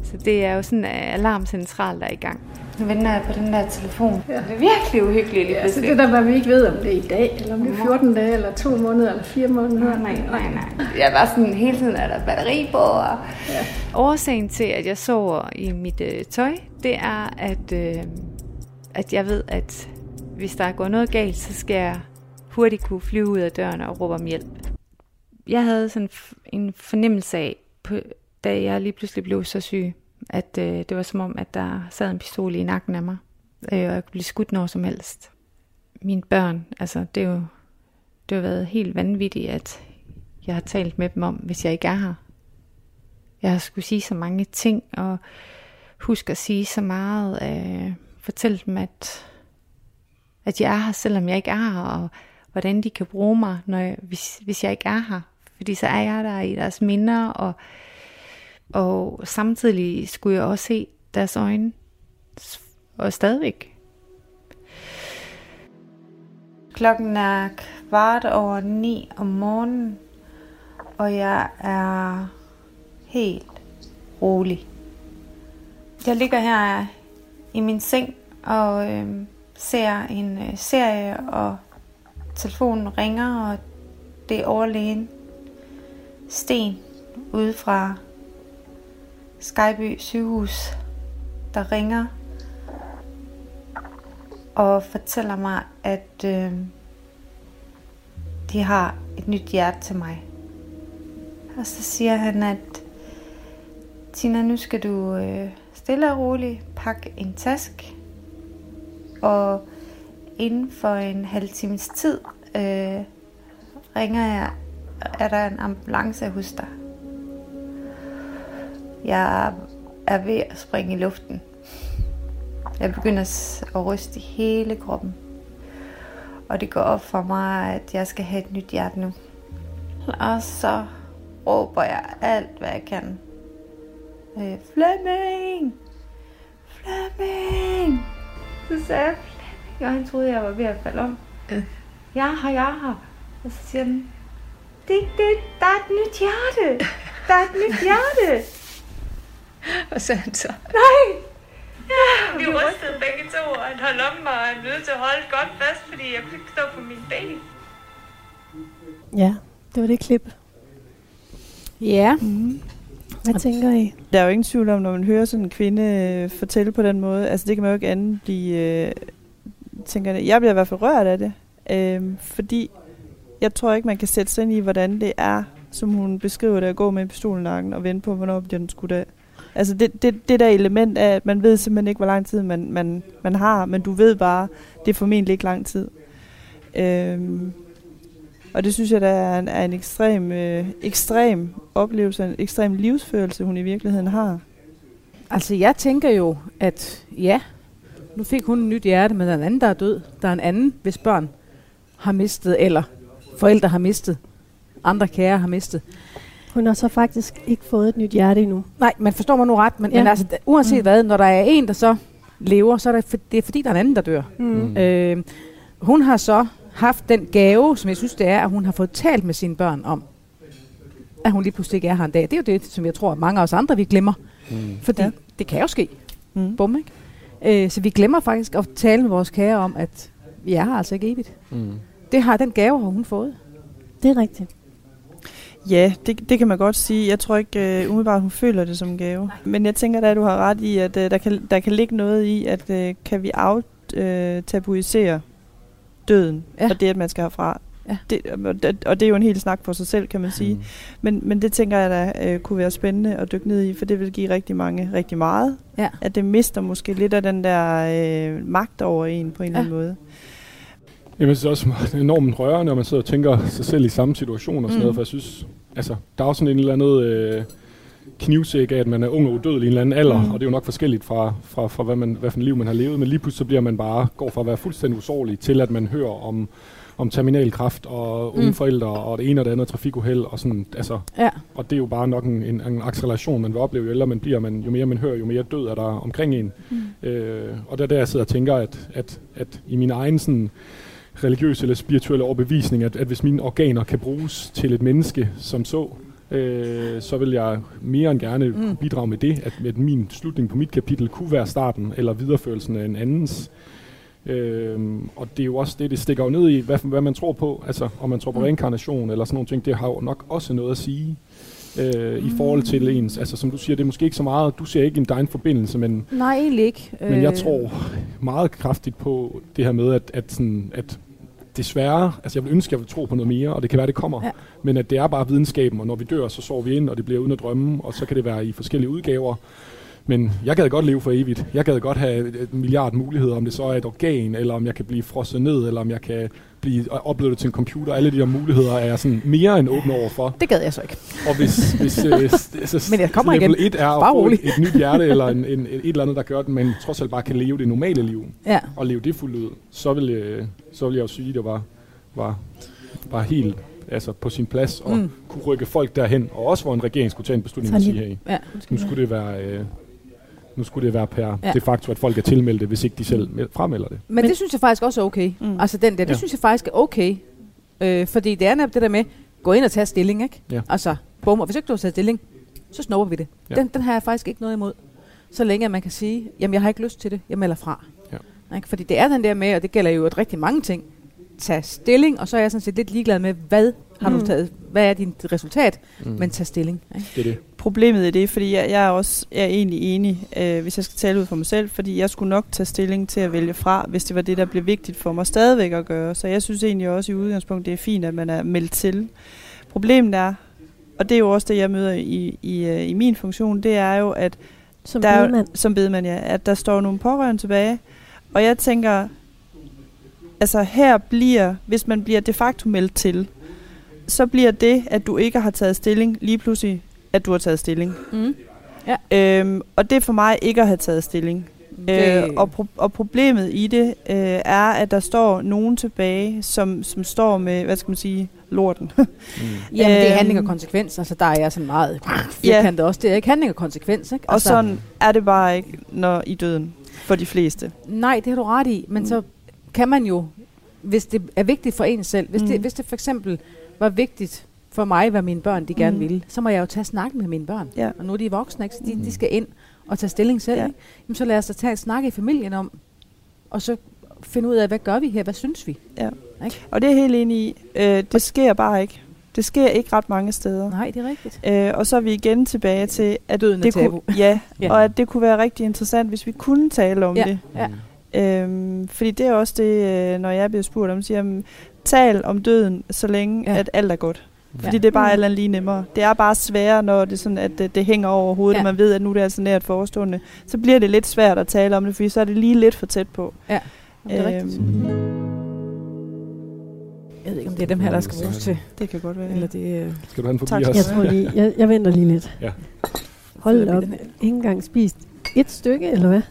Så det er jo sådan en alarmcentral, der er i gang. Nu venter jeg på den der telefon. Ja. Det er virkelig uhyggeligt lige Ja, så det der, hvad vi ikke ved, om det er i dag, eller om det er 14 dage, eller 2 måneder, eller 4 måneder. Nej, nej, nej. Jeg var sådan, hele tiden er der batteri på. Og ja. Årsagen til, at jeg sover i mit øh, tøj, det er, at, øh, at jeg ved, at hvis der går noget galt, så skal jeg hurtigt kunne flyve ud af døren og råbe om hjælp. Jeg havde sådan en fornemmelse af, på, da jeg lige pludselig blev så syg, at øh, det var som om, at der sad en pistol i nakken af mig, øh, og jeg kunne blive skudt når som helst. Mine børn, altså det er jo det har været helt vanvittigt, at jeg har talt med dem om, hvis jeg ikke er her. Jeg har skulle sige så mange ting, og huske at sige så meget, øh, fortælle dem, at, at jeg er her, selvom jeg ikke er her, og hvordan de kan bruge mig, når jeg, hvis, hvis jeg ikke er her. Fordi så er jeg der i deres minder, og, og samtidig skulle jeg også se deres øjne, og stadigvæk. Klokken er kvart over ni om morgenen, og jeg er helt rolig. Jeg ligger her i min seng og øh, ser en øh, serie, og telefonen ringer, og det er overlægen Sten ude fra Skyby sygehus, der ringer og fortæller mig, at øh, de har et nyt hjerte til mig. Og så siger han, at Tina, nu skal du øh, stille og roligt pakke en task, og inden for en halv times tid øh, ringer jeg, er der en ambulance hos dig. Jeg er ved at springe i luften. Jeg begynder at ryste i hele kroppen. Og det går op for mig, at jeg skal have et nyt hjerte nu. Og så råber jeg alt, hvad jeg kan. Øh, Flemming! Flemming! Så sagde jeg Flemming, og han troede, jeg var ved at falde om. Øh. Jeg har, jeg har. Og så siger han, det, det, der er et nyt hjerte. Der er et nyt hjerte. [laughs] Hvad sagde han så? Nej, Ja, vi rystede begge to, og han holdt om mig, og han nødt til at holde godt fast, fordi jeg kunne ikke stå på min ben. Ja, det var det klip. Ja. Mm. Hvad tænker I? Der er jo ingen tvivl om, når man hører sådan en kvinde øh, fortælle på den måde, altså det kan man jo ikke andet blive, øh, tænker jeg, jeg bliver i hvert fald rørt af det, øh, fordi jeg tror ikke, man kan sætte sig ind i, hvordan det er, som hun beskriver det, at gå med pistolen og vente på, hvornår bliver den skudt af. Altså det, det, det der element af, at man ved simpelthen ikke, hvor lang tid man, man, man har, men du ved bare, det er formentlig ikke lang tid. Øhm, og det synes jeg, der er en, er en ekstrem, øh, ekstrem oplevelse, en ekstrem livsførelse, hun i virkeligheden har. Altså jeg tænker jo, at ja, nu fik hun et nyt hjerte, men der er en anden, der er død. Der er en anden, hvis børn har mistet, eller forældre har mistet, andre kære har mistet. Hun har så faktisk ikke fået et nyt hjerte endnu. Nej, man forstår mig nu ret, men, ja. men altså, uanset mm. hvad, når der er en, der så lever, så er det, for, det er fordi, der er en anden, der dør. Mm. Øh, hun har så haft den gave, som jeg synes, det er, at hun har fået talt med sine børn om, at hun lige pludselig ikke er her en dag. Det er jo det, som jeg tror, at mange af os andre, vi glemmer. Mm. Fordi ja. det kan jo ske. Mm. Bum, ikke? Øh, så vi glemmer faktisk at tale med vores kære om, at vi er her altså ikke evigt. Mm. Det har den gave, har hun fået. Det er rigtigt. Ja, det, det kan man godt sige. Jeg tror ikke uh, umiddelbart, hun føler det som gave. Men jeg tænker da, at du har ret i, at uh, der, kan, der kan ligge noget i, at uh, kan vi aftabuisere uh, døden, ja. og det, at man skal herfra. Ja. Det, og det er jo en hel snak for sig selv, kan man sige. Mm. Men, men det tænker jeg da uh, kunne være spændende at dykke ned i, for det vil give rigtig mange rigtig meget. Ja. At det mister måske lidt af den der uh, magt over en på en ja. eller anden måde. Jamen, jeg synes også, det er enormt rørende, når man sidder og tænker sig selv i samme situation og sådan mm. noget, for jeg synes, altså, der er også sådan en eller anden øh, knivsæk af, at man er ung og udødelig i en eller anden alder, mm. og det er jo nok forskelligt fra, fra, fra hvad, man, hvad for en liv man har levet, men lige pludselig så bliver man bare, går fra at være fuldstændig usårlig til, at man hører om, om terminalkræft og unge mm. forældre og det ene og det andet trafikuheld og sådan, altså, ja. og det er jo bare nok en, en, en acceleration, man vil opleve, jo ældre man bliver, man, jo mere man hører, jo mere død er der omkring en. Mm. Øh, og det er der, jeg sidder og tænker, at, at, at i min egen sådan, religiøse eller spirituelle overbevisning, at, at hvis mine organer kan bruges til et menneske som så, øh, så vil jeg mere end gerne mm. bidrage med det, at, at min slutning på mit kapitel kunne være starten eller videreførelsen af en andens. Øh, og det er jo også det, det stikker jo ned i, hvad, hvad man tror på, altså om man tror på mm. reinkarnation eller sådan nogle ting, det har jo nok også noget at sige øh, i forhold til ens, altså som du siger, det er måske ikke så meget, du ser ikke en dig forbindelse, men... Nej, egentlig ikke. Men jeg øh. tror meget kraftigt på det her med, at, at, sådan, at desværre, altså jeg vil ønske, at jeg vil tro på noget mere, og det kan være, det kommer, ja. men at det er bare videnskaben, og når vi dør, så sover vi ind, og det bliver uden at drømme, og så kan det være i forskellige udgaver. Men jeg gad godt leve for evigt. Jeg gad godt have et, milliard muligheder, om det så er et organ, eller om jeg kan blive frosset ned, eller om jeg kan blive uploadet til en computer. Alle de der muligheder er jeg sådan mere end åben over for. Det gad jeg så ikke. Og hvis, hvis øh, så Men jeg kommer level igen. 1 er at få et, et nyt hjerte, eller en, en, et eller andet, der gør, at man trods alt bare kan leve det normale liv, Ja. og leve det fuldt ud, så vil, øh, så vil jeg jo sige, at det var, var, var helt altså på sin plads, og Mm. kunne rykke folk derhen, og også hvor en regering skulle tage en beslutning og sige, hey, ja. nu skulle det være... Øh, nu skulle det være per Ja. de facto, at folk er tilmeldte, hvis ikke de selv mel- fremelder det. Men, Men det synes jeg faktisk også er okay. Mm. Altså den der, det Ja. synes jeg faktisk er okay. Øh, fordi det er netop det der med, gå ind og tage stilling, ikke? Ja. Altså, bum, og hvis ikke du har taget stilling, så snupper vi det. Ja. Den, den har jeg faktisk ikke noget imod. Så længe at man kan sige, jamen jeg har ikke lyst til det, jeg melder fra. Ja. Ikke? Fordi det er den der med, og det gælder jo et rigtig mange ting, tag stilling, og så er jeg sådan set lidt ligeglad med, hvad har Mm. du taget, hvad er din resultat, Mm. mm. men tag stilling. Ikke? Det er det. Problemet i det, fordi jeg, jeg er også jeg er egentlig enig, øh, hvis jeg skal tale ud for mig selv, fordi jeg skulle nok tage stilling til at vælge fra, hvis det var det, der blev vigtigt for mig stadigvæk at gøre. Så jeg synes egentlig også i udgangspunktet, det er fint, at man er meldt til. Problemet er, og det er jo også det, jeg møder i, i, øh, i min funktion, det er jo, at Som der er jo- bedemand. som bedemand, ja, at der står nogle pårørende tilbage, og jeg tænker, altså her bliver, hvis man bliver de facto meldt til, så bliver det, at du ikke har taget stilling, lige pludselig, at du har taget stilling. Mm. Ja. Øhm, og det er for mig ikke at have taget stilling. Det- Øh, og, pro- og problemet i det øh, er, at der står nogen tilbage, som, som står med, hvad skal man sige, lorten. [laughs] Jamen det er handling og Øhm, konsekvens, altså der er jeg sådan meget firkantet også. Det er ikke handling og konsekvens, ikke? Og altså, sådan er det bare ikke, når i døden, for de fleste. Nej, det har du ret i, men mm. så kan man jo, hvis det er vigtigt for en selv, hvis, mm. det, Mm. hvis det for eksempel var vigtigt for mig, hvad mine børn de gerne Mm. ville, så må jeg jo tage snak med mine børn. Ja. Og nu er de voksne, ikke? Så de, de skal ind og tage stilling selv. Ja. Ikke? Jamen, så lad os da tage en snak i familien om, og så finde ud af, hvad gør vi her, hvad synes vi? Ja. Ikke? Og det er helt enig i. Øh, det sker bare ikke. Det sker ikke ret mange steder. Nej, det er rigtigt. Øh, og så er vi igen tilbage til, at Døden er det tabu. kunne, ja, Ja. [laughs] ja, og at det kunne være rigtig interessant, hvis vi kunne tale om Ja, det. ja. Øhm, fordi det er også det, øh, når jeg bliver spurgt om, siger, jamen, tal om døden, så længe ja. at alt er godt. Fordi Ja. det er bare alt andet lige nemmere. Det er bare sværere, når det, sådan, at det, det hænger over hovedet, Ja. og man ved, at nu er det altså nært forestående. Så bliver det lidt svært at tale om det, fordi så er det lige lidt for tæt på. Ja, Jamen, det er rigtigt. Jeg ved ikke, om det er dem her, der skal bruges til. Det kan godt være. Eller det, øh, Skal du have en forbi Tak. os? Jeg tror lige, jeg, jeg venter lige lidt. Ja. Hold op. Ikke engang spist et stykke, eller hvad?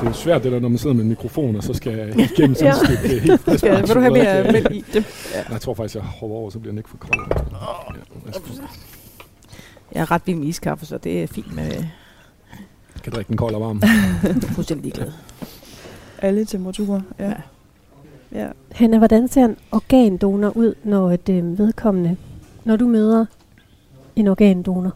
Det er svært det der, når man sidder med en mikrofon, og så skal igennem sådan Ja. et stykke helt frisk Skal- vil du have mere mælk i det? Ja. Jeg tror faktisk, jeg hopper over, så bliver den ikke for kold. Ja. Jeg er ret vild med iskaffe, så det er fint med... Jeg kan drikke den kold og varm. [laughs] Fuldstændig ligeglad. Alle temperaturer. Ja. ja. Hanna, hvordan ser en organdonor ud, når et øh, vedkommende, når du møder en organdonor?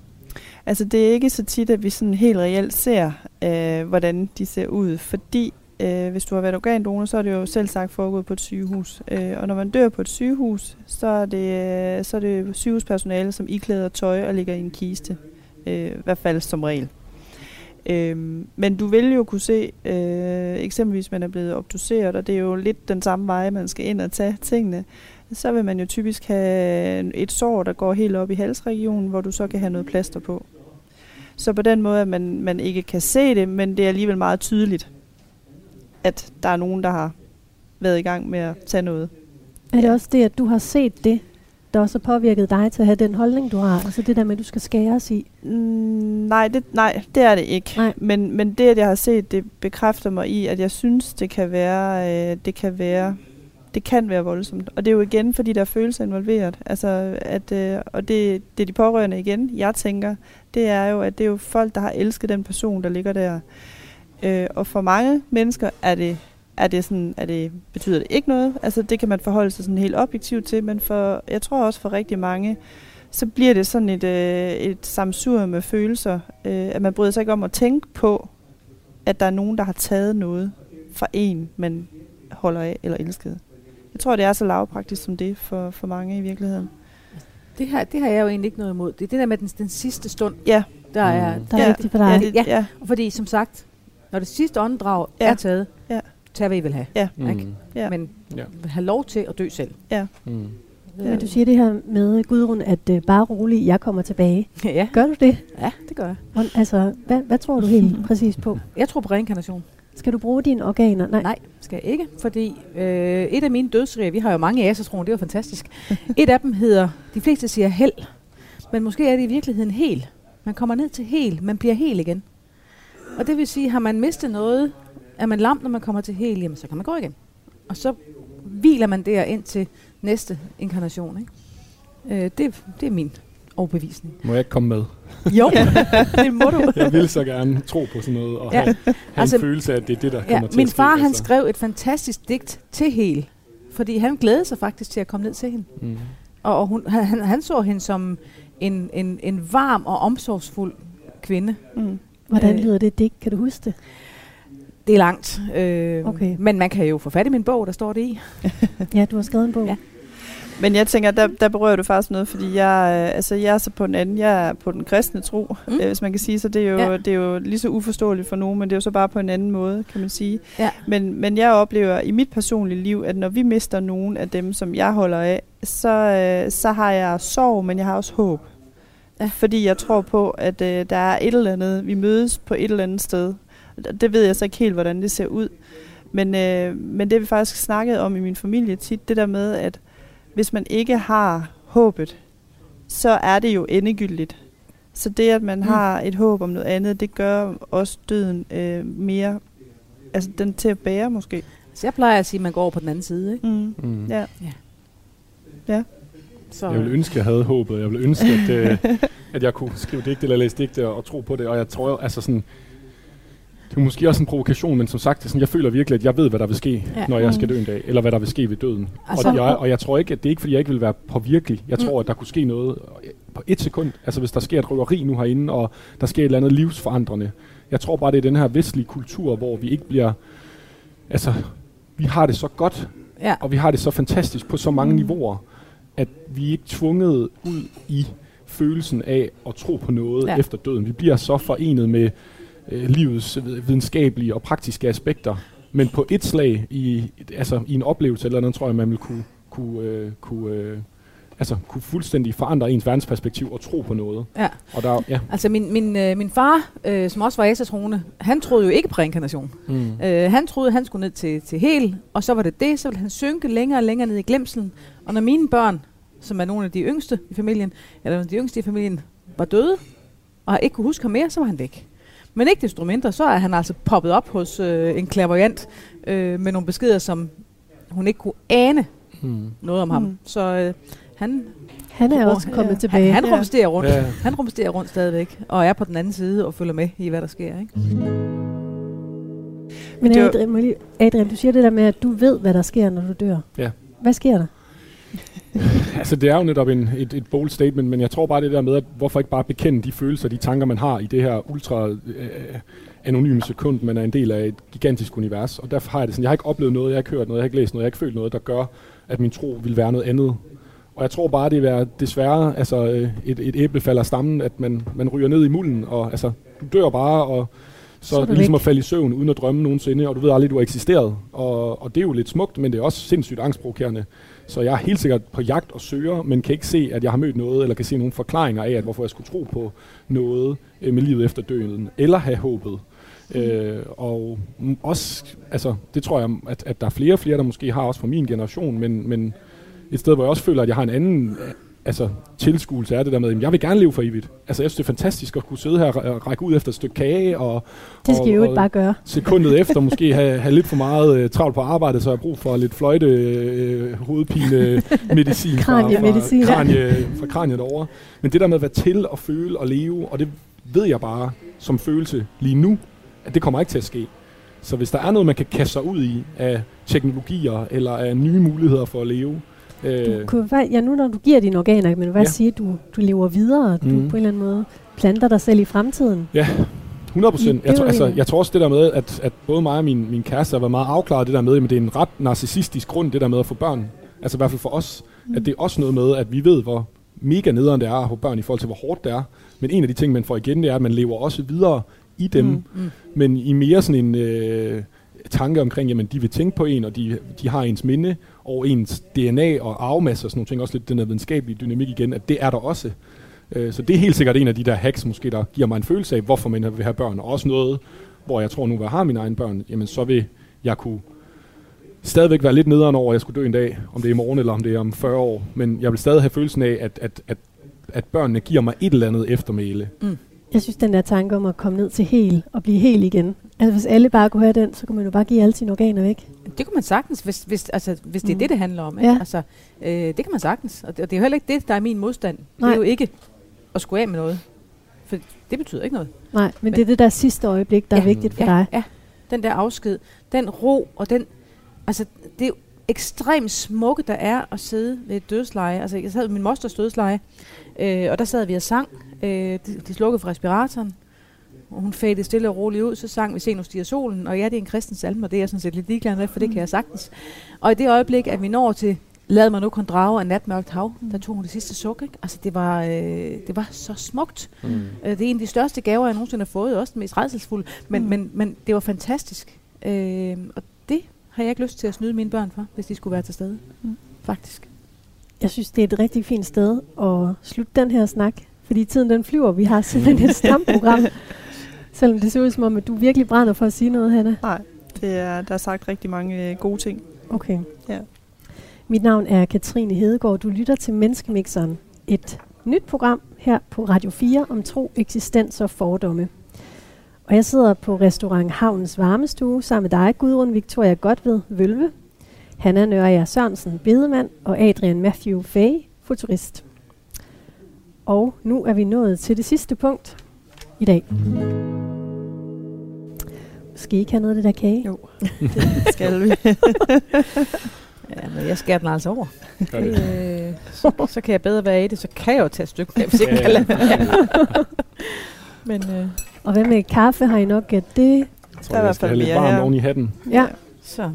Altså det er ikke så tit, at vi sådan helt reelt ser, øh, hvordan de ser ud, fordi øh, hvis du har været organdonor, så er det jo selv sagt foregået på et sygehus. Øh, og når man dør på et sygehus, så er det, øh, så er det sygehuspersonale, som iklæder tøj og ligger i en kiste. Øh, I hvert fald som regel. Øhm, men du vil jo kunne se, øh, eksempelvis man er blevet obduceret, og det er jo lidt den samme vej, man skal ind og tage tingene. Så vil man jo typisk have et sår, der går helt op i halsregionen, hvor du så kan have noget plaster på. Så på den måde, at man, man ikke kan se det, men det er alligevel meget tydeligt, at der er nogen, der har været i gang med at tage noget. Er det også det, at du har set det, der også har påvirket dig til at have den holdning, du har? Altså det der med, at du skal skæres i? Mm, nej, det, nej, det er det ikke. Nej. Men, men det, at jeg har set, det bekræfter mig i, at jeg synes, det kan være, øh, det kan være, det kan være voldsomt. Og det er jo igen, fordi der er følelser involveret. Altså, at, øh, og det, det er de pårørende igen, jeg tænker, det er jo, at det er jo folk, der har elsket den person, der ligger der. Øh, og for mange mennesker er det, er det sådan, er det, betyder det ikke noget. Altså, det kan man forholde sig sådan helt objektivt til, men for, jeg tror også for rigtig mange, så bliver det sådan et, øh, et samsur med følelser, øh, at man bryder sig ikke om at tænke på, at der er nogen, der har taget noget fra en, man holder af eller elskede. Jeg tror, det er så lavpraktisk som det for, for mange i virkeligheden. Det her, det har jeg jo egentlig ikke noget imod. Det er det der med den, den sidste stund, Ja. der er, Der er vigtigt for dig. Ja, det- ja. ja. Og fordi som sagt, når det sidste åndedrag Ja. er taget, Ja. tag hvad I vil have. Ja. Ikke? Ja. Men Ja. have lov til at dø selv. Ja. Mm. Men du siger det her med, Gudrun, at øh, bare rolig, jeg kommer tilbage. [laughs] Ja. Gør du det? Ja, det gør jeg. Hvor, altså, hvad, hvad tror du helt [laughs] præcis på? Jeg tror på reinkarnation. Skal du bruge dine organer? Nej. Nej, skal jeg ikke, fordi øh, et af mine dødsriger, vi har jo mange asatroner, det er jo fantastisk. et af dem hedder, de fleste siger held, men måske er det i virkeligheden hel. Man kommer ned til hel, man bliver hel igen. Og det vil sige, har man mistet noget, er man lam, når man kommer til hel, jamen så kan man gå igen. Og så hviler man der ind til næste inkarnation. Ikke? Øh, det, det er min overbevisning. Må jeg ikke komme med? [laughs] Jo, [laughs] det må du. jeg vil så gerne tro på sådan noget, og Ja. have, have Altså, en følelse af, at det er det, der Ja, kommer til min at ske. far han altså. skrev et fantastisk digt til Hel, fordi han glædede sig faktisk til at komme ned til hende. Mm. Og, og hun, han, han- han så hende som en, en, en varm og omsorgsfuld kvinde. Mm. Hvordan Øh, lyder det digt? Kan du huske det? Det er langt, øh, Okay. men man kan jo få fat i min bog, der står det i. [laughs] Ja, du har skrevet en bog. Ja. Men jeg tænker, der, der berører du faktisk noget, fordi jeg, øh, altså jeg er så på den anden, jeg er på den kristne tro, Mm. øh, hvis man kan sige, så det er, jo, Ja. det er jo lige så uforståeligt for nogen, men det er jo så bare på en anden måde, kan man sige. Ja. Men, men jeg oplever i mit personlige liv, at når vi mister nogen af dem, som jeg holder af, så, øh, så har jeg sorg, men jeg har også håb. Ja. Fordi jeg tror på, at øh, der er et eller andet, vi mødes på et eller andet sted. Det ved jeg så ikke helt, hvordan det ser ud. Men, øh, men det vi faktisk snakket om i min familie tit, det der med, at hvis man ikke har håbet, så er det jo endegyldigt. Så det, at man Mm. har et håb om noget andet, det gør også døden øh, mere, altså den til at bære måske. Så jeg plejer at sige, at man går over på den anden side. Ikke? Mm. Mm. Ja. Ja. Ja. Så, Jeg ville ønske, jeg havde håbet. Jeg ville ønske, at, øh, at jeg kunne skrive digte eller læse digte og, og tro på det. Og jeg tror, altså sådan... Det er måske også en provokation, men som sagt, det er sådan, jeg føler virkelig, at jeg ved, hvad der vil ske, Ja. når jeg skal Mm. dø en dag. Eller hvad der vil ske ved døden. Altså- og, jeg, og jeg tror ikke, at det er ikke, fordi jeg ikke vil være påvirkelig. Jeg Mm. tror, at der kunne ske noget på et sekund. Altså hvis der sker et røveri nu herinde, og der sker et eller andet livsforandrende. Jeg tror bare, det er den her vestlige kultur, hvor vi ikke bliver... Altså, vi har det så godt, ja. og vi har det så fantastisk på så mange Mm. niveauer, at vi er ikke tvunget ud i følelsen af at tro på noget ja. efter døden. Vi bliver så forenet med øh, livets øh, videnskabelige og praktiske aspekter. Men på et slag, i, altså i en oplevelse eller noget, tror jeg, man vil kunne, kunne, øh, kunne, øh, altså, kunne fuldstændig forandre ens verdensperspektiv og tro på noget. Ja. Og der, ja. Altså min, min, øh, min far, øh, som også var asatrone, han troede jo ikke på reinkarnation. Mm. Øh, han troede, han skulle ned til, til hel, og så var det det, så ville han synke længere og længere ned i glemselen. Og når mine børn, som er nogle af de yngste i familien, eller de yngste i familien, var døde, og ikke kunne huske ham mere, så var han væk. Men ikke desto mindre, så er han altså poppet op hos øh, en clairvoyant øh, med nogle beskeder, som hun ikke kunne ane Mm. noget om ham. Mm. Så øh, han, Han er også kommet tilbage. han, han Ja. rumsterer rundt. Ja. Han rumsterer rundt stadigvæk, og er på den anden side og følger med i, hvad der sker. Ikke? Men Adrian, Adrian, du siger det der med, at du ved, hvad der sker, når du dør. Ja. Hvad sker der? [laughs] Altså, det er jo netop en, et, et bold statement, men jeg tror bare det der med, at hvorfor ikke bare bekende de følelser, de tanker, man har i det her ultra øh, anonyme sekund, man er en del af et gigantisk univers. Og derfor har jeg det sådan, jeg har ikke oplevet noget, jeg har ikke hørt noget, jeg har ikke læst noget, jeg har ikke følt noget, der gør, at min tro vil være noget andet. Og jeg tror bare, det er desværre altså, øh, et, et æble falder stammen, at man, man ryger ned i mulden, og altså, du dør bare, og så, Så er det ligesom væk. at falde i søvn uden at drømme nogensinde, og du ved aldrig, du har eksisteret. Og, og det er jo lidt smukt, men det er også sindssygt angstprovokerende. Så jeg er helt sikkert på jagt og søger, men kan ikke se, at jeg har mødt noget, eller kan se nogle forklaringer af, at hvorfor jeg skulle tro på noget øh, med livet efter døden, eller have håbet. Øh, og mm, også, altså, det tror jeg, at, at der er flere og flere, der måske har også fra min generation, men, men et sted, hvor jeg også føler, at jeg har en anden altså, tilskuelse er det der med, at jeg vil gerne leve for evigt. Altså, jeg synes, det er fantastisk at kunne sidde her og række ud efter et stykke kage, og, Det skal og, jo ikke bare gøre. [laughs] sekundet efter måske have, have lidt for meget øh, travlt på arbejdet, så jeg har brug for lidt fløjte øh, hovedpine [laughs] medicin fra, fra, ja. kranie, fra kraniet over. Men det der med at være til og føle og leve, og det ved jeg bare som følelse lige nu, at det kommer ikke til at ske. Så hvis der er noget, man kan kaste sig ud i af teknologier eller af nye muligheder for at leve, øh, Du fakt- ja, nu når du giver dine organer, men bare Ja. sige, at du, du lever videre, du Mhm. på en eller anden måde planter dig selv i fremtiden. Ja, 100 procent. Jeg, tror, altså, jeg tror også det der med, at, at både mig og min, min kæreste har været meget afklaret det der med, at det er en ret narcissistisk grund, det der med at få børn. Altså i hvert fald for os, mm. at det er også noget med, at vi ved, hvor mega nederen det er at få børn i forhold til, hvor hårdt det er. Men en af de ting, man får igen, det er, at man lever også videre i dem, Mm, mm. men i mere sådan en... Øh, tanke omkring, jamen de vil tænke på en, og de, de har ens minde og ens DNA og arvemasse og sådan nogle ting, også lidt den der videnskabelige dynamik igen, at det er der også. Øh, så det er helt sikkert en af de der hacks, måske, der giver mig en følelse af, hvorfor man vil have børn, og også noget, hvor jeg tror nu, hvor jeg har mine egne børn, jamen så vil jeg kunne stadigvæk være lidt nederen over, at jeg skulle dø en dag, om det er i morgen eller om det er om 40 år, men jeg vil stadig have følelsen af, at, at, at, at børnene giver mig et eller andet eftermæle. Mm. Jeg synes, den der tanke om at komme ned til hel og blive hel igen. Altså hvis alle bare kunne have den, så kunne man jo bare give alle sine organer væk. Det kunne man sagtens, hvis, hvis, altså, hvis det er Mm. det, det handler om. Ikke? Ja. Altså, øh, det kan man sagtens. Og det, og det er jo heller ikke det, der er min modstand. Det Nej. er jo ikke at skulle af med noget. For det betyder ikke noget. Nej, men det er det der sidste øjeblik, der ja, er vigtigt for ja, dig. Ja, den der afsked, den ro og den, altså det er ekstremt smukke, der er at sidde ved et dødsleje. Altså jeg sad ved min mosters dødsleje, øh, og der sad vi og sang. Øh, de, de slukkede for respiratoren, og hun fadede stille og roligt ud, så sang vi Se nu stiger solen, og ja, det er en kristen salme, og det er jeg sådan set lidt ligeglad med, for det kan jeg sagtens. Og i det øjeblik, at vi når til Lad mig nu kun drage af natmørkt hav, der tog hun det sidste suk, ikke? Altså det var, øh, det var så smukt. Mm. Øh, det er en af de største gaver, jeg nogensinde har fået, også den mest redselsfulde, men, Mm. mm. men, men det var fantastisk. Øh, og det har jeg ikke lyst til at snyde mine børn for, hvis de skulle være til stede. Mm. Faktisk. Jeg synes, det er et rigtig fint sted at slutte den her snak, fordi tiden den flyver. Vi har simpelthen et stamprogram. [laughs] Selvom det ser ud som om, at du virkelig brænder for at sige noget, Hanna. Nej, det er, der er sagt rigtig mange øh, gode ting. Okay. Ja. Mit navn er Katrine Hedegaard. Du lytter til Menneskemixeren. Et nyt program her på Radio 4 om tro, eksistens og fordomme. Og jeg sidder på restaurant Havnens Varmestue sammen med dig, Gudrun Victoria Godved Vølve, Hanna Nørre Sørensen Bedemand og Adrian Matthew Fay, futurist. Og nu er vi nået til det sidste punkt i dag. Skal I ikke have noget af det der kage? Jo, det skal vi. [laughs] Ja, men jeg skærer den altså over. Øh, så, så kan jeg bedre være i det, så kan jeg jo tage et stykke med, hvis ikke Ja, kan ja. lade. [laughs] Men øh, Og hvad med kaffe? Har I nok øh, det? Jeg tror, jeg skal have lidt varm oven i hatten. Ja. så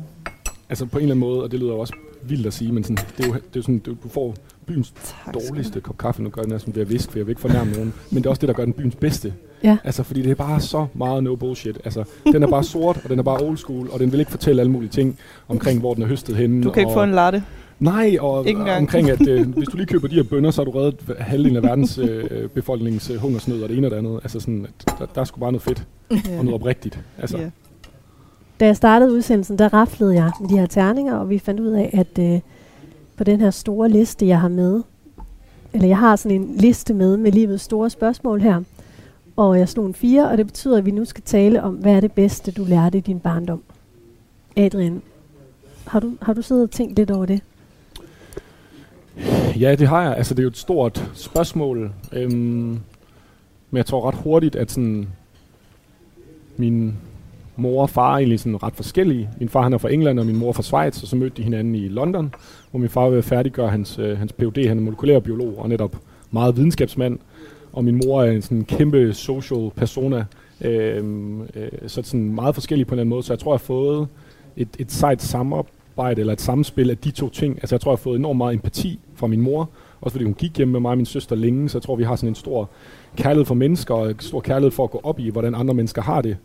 Altså på en eller anden måde, og det lyder jo også vildt at sige, men sådan, det er jo, det er jo sådan, du, du får byens dårligste kop kaffe. Nu gør jeg næsten ved at viske, for jeg vil ikke fornærme nogen. Men det er også det, der gør den byens bedste. Ja. Altså, fordi det er bare så meget no bullshit. Altså, den er bare [laughs] sort, og den er bare old school, og den vil ikke fortælle alle mulige ting omkring, hvor den er høstet henne. Du kan ikke få en latte. Nej, og engang. omkring, at øh, hvis du lige køber de her bønder, så har du reddet halvdelen af verdens øh, befolknings øh, hungersnød og det ene og det andet. Altså sådan, at der, der er sgu bare noget fedt Ja. og noget oprigtigt. Altså, Ja. Da jeg startede udsendelsen, der raflede jeg med de her terninger, og vi fandt ud af, at øh, på den her store liste, jeg har med, eller jeg har sådan en liste med med livets store spørgsmål her, og jeg slog en fire, og det betyder, at vi nu skal tale om, hvad er det bedste, du lærte i din barndom? Adrian, har du, har du siddet og tænkt lidt over det? Ja, det har jeg. Altså, det er jo et stort spørgsmål. Øhm, men jeg tror ret hurtigt, at sådan, min mor og far er egentlig sådan ret forskellige. Min far han er fra England, og min mor er fra Schweiz, og så mødte de hinanden i London, hvor min far var færdiggøre hans, øh, hans Ph.D. Han er molekylærbiolog og netop meget videnskabsmand. Og min mor er en sådan kæmpe social persona. øh, øh, så sådan meget forskellige på en eller anden måde. Så jeg tror, jeg har fået et, et sejt samarbejde eller et samspil af de to ting. Altså jeg tror, jeg har fået enormt meget empati fra min mor, også fordi hun gik hjemme med mig og min søster længe, så jeg tror, vi har sådan en stor kærlighed for mennesker, og en stor kærlighed for at gå op i, hvordan andre mennesker har det.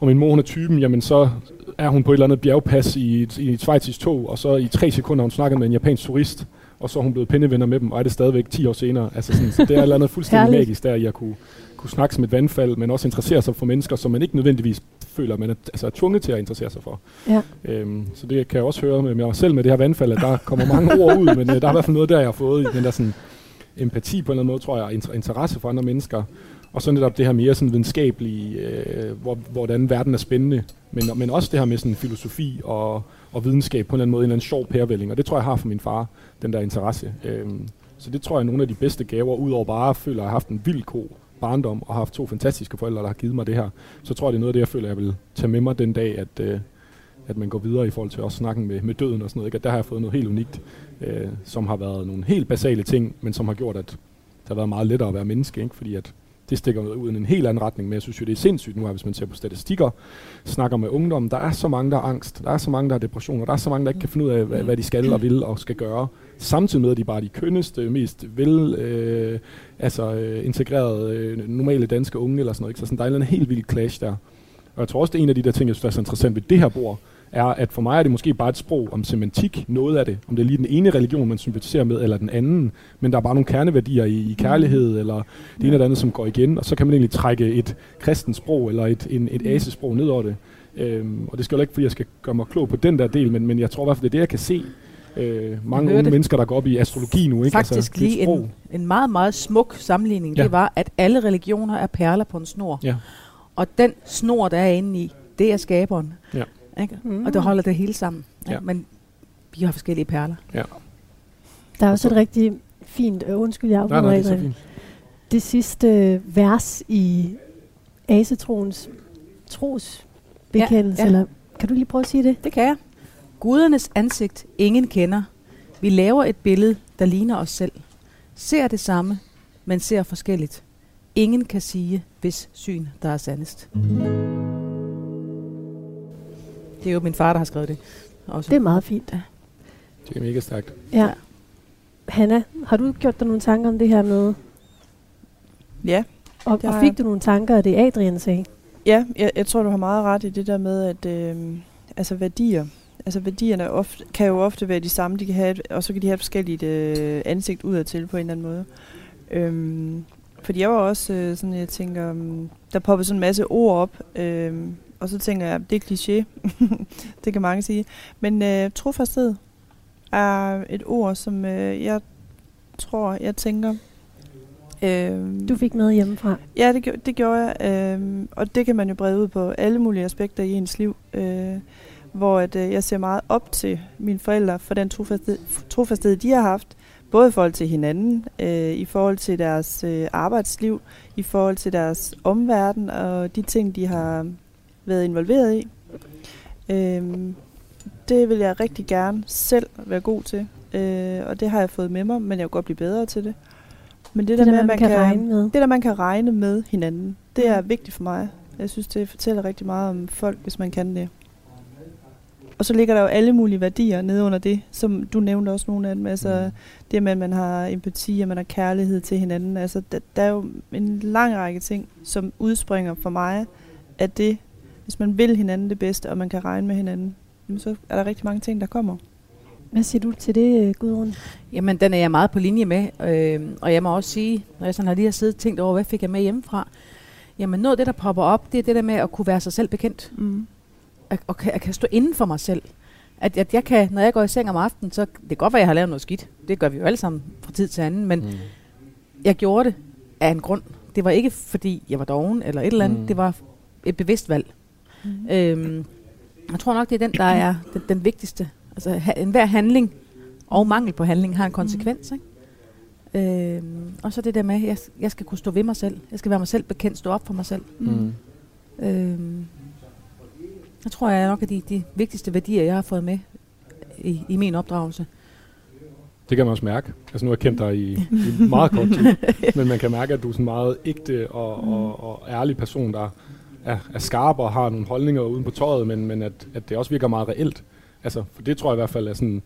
Og min mor, hun er typen, jamen så er hun på et eller andet bjergpas i et, i et svejtisk tog, og så i tre sekunder har hun snakket med en japansk turist, og så er hun blevet pindevenner med dem, og er det stadigvæk 10 år senere. Altså sådan, så det er et eller andet fuldstændig magisk der, i at kunne, kunne snakke som et vandfald, men også interessere sig for mennesker, som man ikke nødvendigvis føler, man er, altså er tvunget til at interessere sig for. Ja. Øhm, så det kan jeg også høre med mig selv med det her vandfald, at der kommer mange ord ud, men øh, der er i hvert fald noget der, jeg har fået i den der sådan, empati på en eller anden måde, tror jeg, inter- interesse for andre mennesker. Og så netop det her mere sådan videnskabelige, øh, hvor, hvordan verden er spændende, men, men også det her med sådan filosofi og, og videnskab på en eller anden måde, en eller anden sjov pærevælling. Og det tror jeg har for min far, den der interesse. Øhm, så det tror jeg er nogle af de bedste gaver, udover bare at føle, at jeg har haft en vild ko barndom, og har haft to fantastiske forældre, der har givet mig det her. Så tror jeg, det er noget af det, jeg føler, jeg vil tage med mig den dag, at, øh, at man går videre i forhold til også snakken med, med døden og sådan noget. Ikke? At der har jeg fået noget helt unikt, øh, som har været nogle helt basale ting, men som har gjort, at det har været meget lettere at være menneske, ikke? fordi at det stikker ud i en helt anden retning, men jeg synes jo, det er sindssygt nu, her, hvis man ser på statistikker, snakker med ungdom, der er så mange, der har angst, der er så mange, der har depressioner, der er så mange, der ikke kan finde ud af, hvad, hvad de skal og vil og skal gøre, samtidig med, at de bare er de kønneste, mest vel, øh, altså øh, integrerede, øh, normale danske unge eller sådan noget, ikke? så sådan, der er en helt vild clash der, Og jeg tror også, det er en af de der ting, jeg synes, der er så interessant ved det her bord, er, at for mig er det måske bare et sprog om semantik, noget af det. Om det er lige den ene religion, man sympatiserer med, eller den anden. Men der er bare nogle kerneværdier i, i kærlighed, eller det ene eller andet, som går igen. Og så kan man egentlig trække et kristent sprog, eller et, en, et asesprog ned over det. Øhm, og det skal jo ikke, fordi jeg skal gøre mig klog på den der del, men, men jeg tror i hvert fald, det er det, jeg kan se. Øh, mange unge hørte mennesker, der går op i astrologi nu. Ikke? Faktisk altså, det er et lige en, en meget, meget smuk sammenligning. Ja. det var, at alle religioner er perler på en snor. Ja. Og den snor, der er inde i, det er skaberen. Ja. Ikke? Mm. Og det holder det hele sammen. Ja. Ja. Men vi har forskellige perler. Ja. Der er også et rigtig fint, øh, undskyld, jeg afbryder nej, det er så Adrian. fint. det sidste øh, vers i asetroens trosbekendelse, Ja, ja. eller kan du lige prøve at sige det? Det kan jeg. Gudernes ansigt ingen kender. Vi laver et billede, der ligner os selv. Ser det samme, men ser forskelligt. Ingen kan sige, hvis syn, der er sandest. Det er jo min far, der har skrevet det. Også. Det er meget fint. Ja. Det er mega stærkt. Ja. Hanna, har du gjort dig nogle tanker om det her med? Ja. Og, og har fik du nogle tanker af det, Adrian sagde? Ja, jeg, jeg tror, du har meget ret i det der med, at øh, altså værdier, altså værdierne er ofte, kan jo ofte være de samme, de kan have et, og så kan de have et forskelligt øh, ansigt udadtil på en eller anden måde. Øhm, fordi jeg var også øh, sådan, jeg tænker, um, der popper sådan en masse ord op, øh, og så tænker jeg, det er kliché, [laughs] det kan mange sige. Men øh, trofasthed er et ord, som øh, jeg tror, jeg tænker, øh, Du fik med hjemmefra. Ja, det, det gjorde jeg. Øhm, og det kan man jo brede ud på alle mulige aspekter i ens liv. Øh, hvor at, øh, jeg ser meget op til mine forældre for den trofasthed, trofasthed de har haft. Både i forhold til hinanden, øh, i forhold til deres øh, arbejdsliv, i forhold til deres omverden og de ting, de har været involveret i. Øhm, det vil jeg rigtig gerne selv være god til. Øh, og det har jeg fået med mig, men jeg vil godt blive bedre til det. Men det, Det der der med, at man kan, regne med. det der, man kan regne med hinanden, det er vigtigt for mig. Jeg synes, det fortæller rigtig meget om folk, hvis man kan det. Og så ligger der jo alle mulige værdier nede under det, som du nævnte også nogle af dem. Altså det med, at man har empati, at man har kærlighed til hinanden. Altså der, der er jo en lang række ting, som udspringer for mig af det, hvis man vil hinanden det bedste, og man kan regne med hinanden, jamen, så er der rigtig mange ting, der kommer. Hvad siger du til det, øh, Gudrun? Jamen, den er jeg meget på linje med. Øh, og jeg må også sige, når jeg sådan har lige har siddet og tænkt over, hvad fik jeg med hjemmefra? Jamen, noget af det, der popper op, det er det der med at kunne være sig selv bekendt. Mm. At, og kan, at kan stå inden for mig selv. At, at jeg kan, når jeg går i seng om aftenen, så det kan godt være, at jeg har lavet noget skidt. Det gør vi jo alle sammen fra tid til anden. Men mm. jeg gjorde det af en grund. Det var ikke, fordi jeg var doven eller et eller andet. Mm. Det var et bevidst valg. Mm. Øhm, jeg tror nok, det er den, der er den, den vigtigste. Altså, ha, enhver handling og mangel på handling har en konsekvens. Ikke? Øhm, og så det der med, at jeg, jeg skal kunne stå ved mig selv. Jeg skal være mig selv bekendt, stå op for mig selv. Mm. Øhm, jeg tror, jeg er nok af de, de vigtigste værdier, jeg har fået med i, i min opdragelse. Det kan man også mærke. Altså nu har jeg kendt dig i, i meget kort tid, [laughs] men man kan mærke, at du er sådan en meget ægte og, og, og ærlig person, der er, er skarp og har nogle holdninger uden på tøjet, men, men at, at det også virker meget reelt. Altså, for det tror jeg i hvert fald er sådan,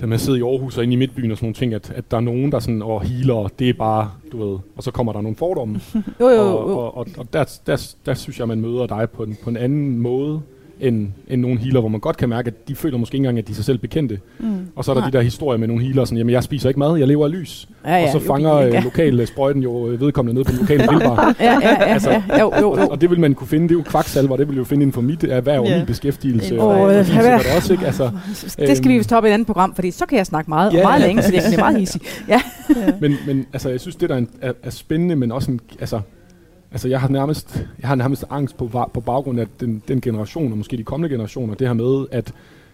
da man sidder i Aarhus og inde i midtbyen og sådan nogle ting, at, at der er nogen, der sådan, og healer, det er bare, du ved, og så kommer der nogle fordomme. [laughs] Jo, jo, og, jo. og, og, og der, der, der, synes jeg, man møder dig på en, på en anden måde, end, end nogle healer, hvor man godt kan mærke, at de føler måske ikke engang, at de er sig selv bekendte. Mm. Og så er der Nej. de der historier med nogle healer, sådan, jamen jeg spiser ikke mad, jeg lever af lys. Ja, ja, og så jo, fanger øh, lokale sprøjten jo øh, vedkommende nede på den lokale [laughs] grillbar. Ja, ja, ja, ja. Jo, jo, jo. Og, og det vil man kunne finde, det er jo kvaksalver, det vil jo finde inden for mit erhverv og Ja. min beskæftigelse. Og, og, og øh, hvad- sikkert også, ikke? Altså, Det skal vi øhm, vist op i et andet program, fordi så kan jeg snakke meget, Ja, og meget længe, så det er meget hissig. Ja. [laughs] men, men altså, jeg synes, det der er, en- er, er spændende, men også en, altså, altså jeg har nærmest, jeg har nærmest angst på, på baggrund af den, den generation, og måske de kommende generationer, det her med, at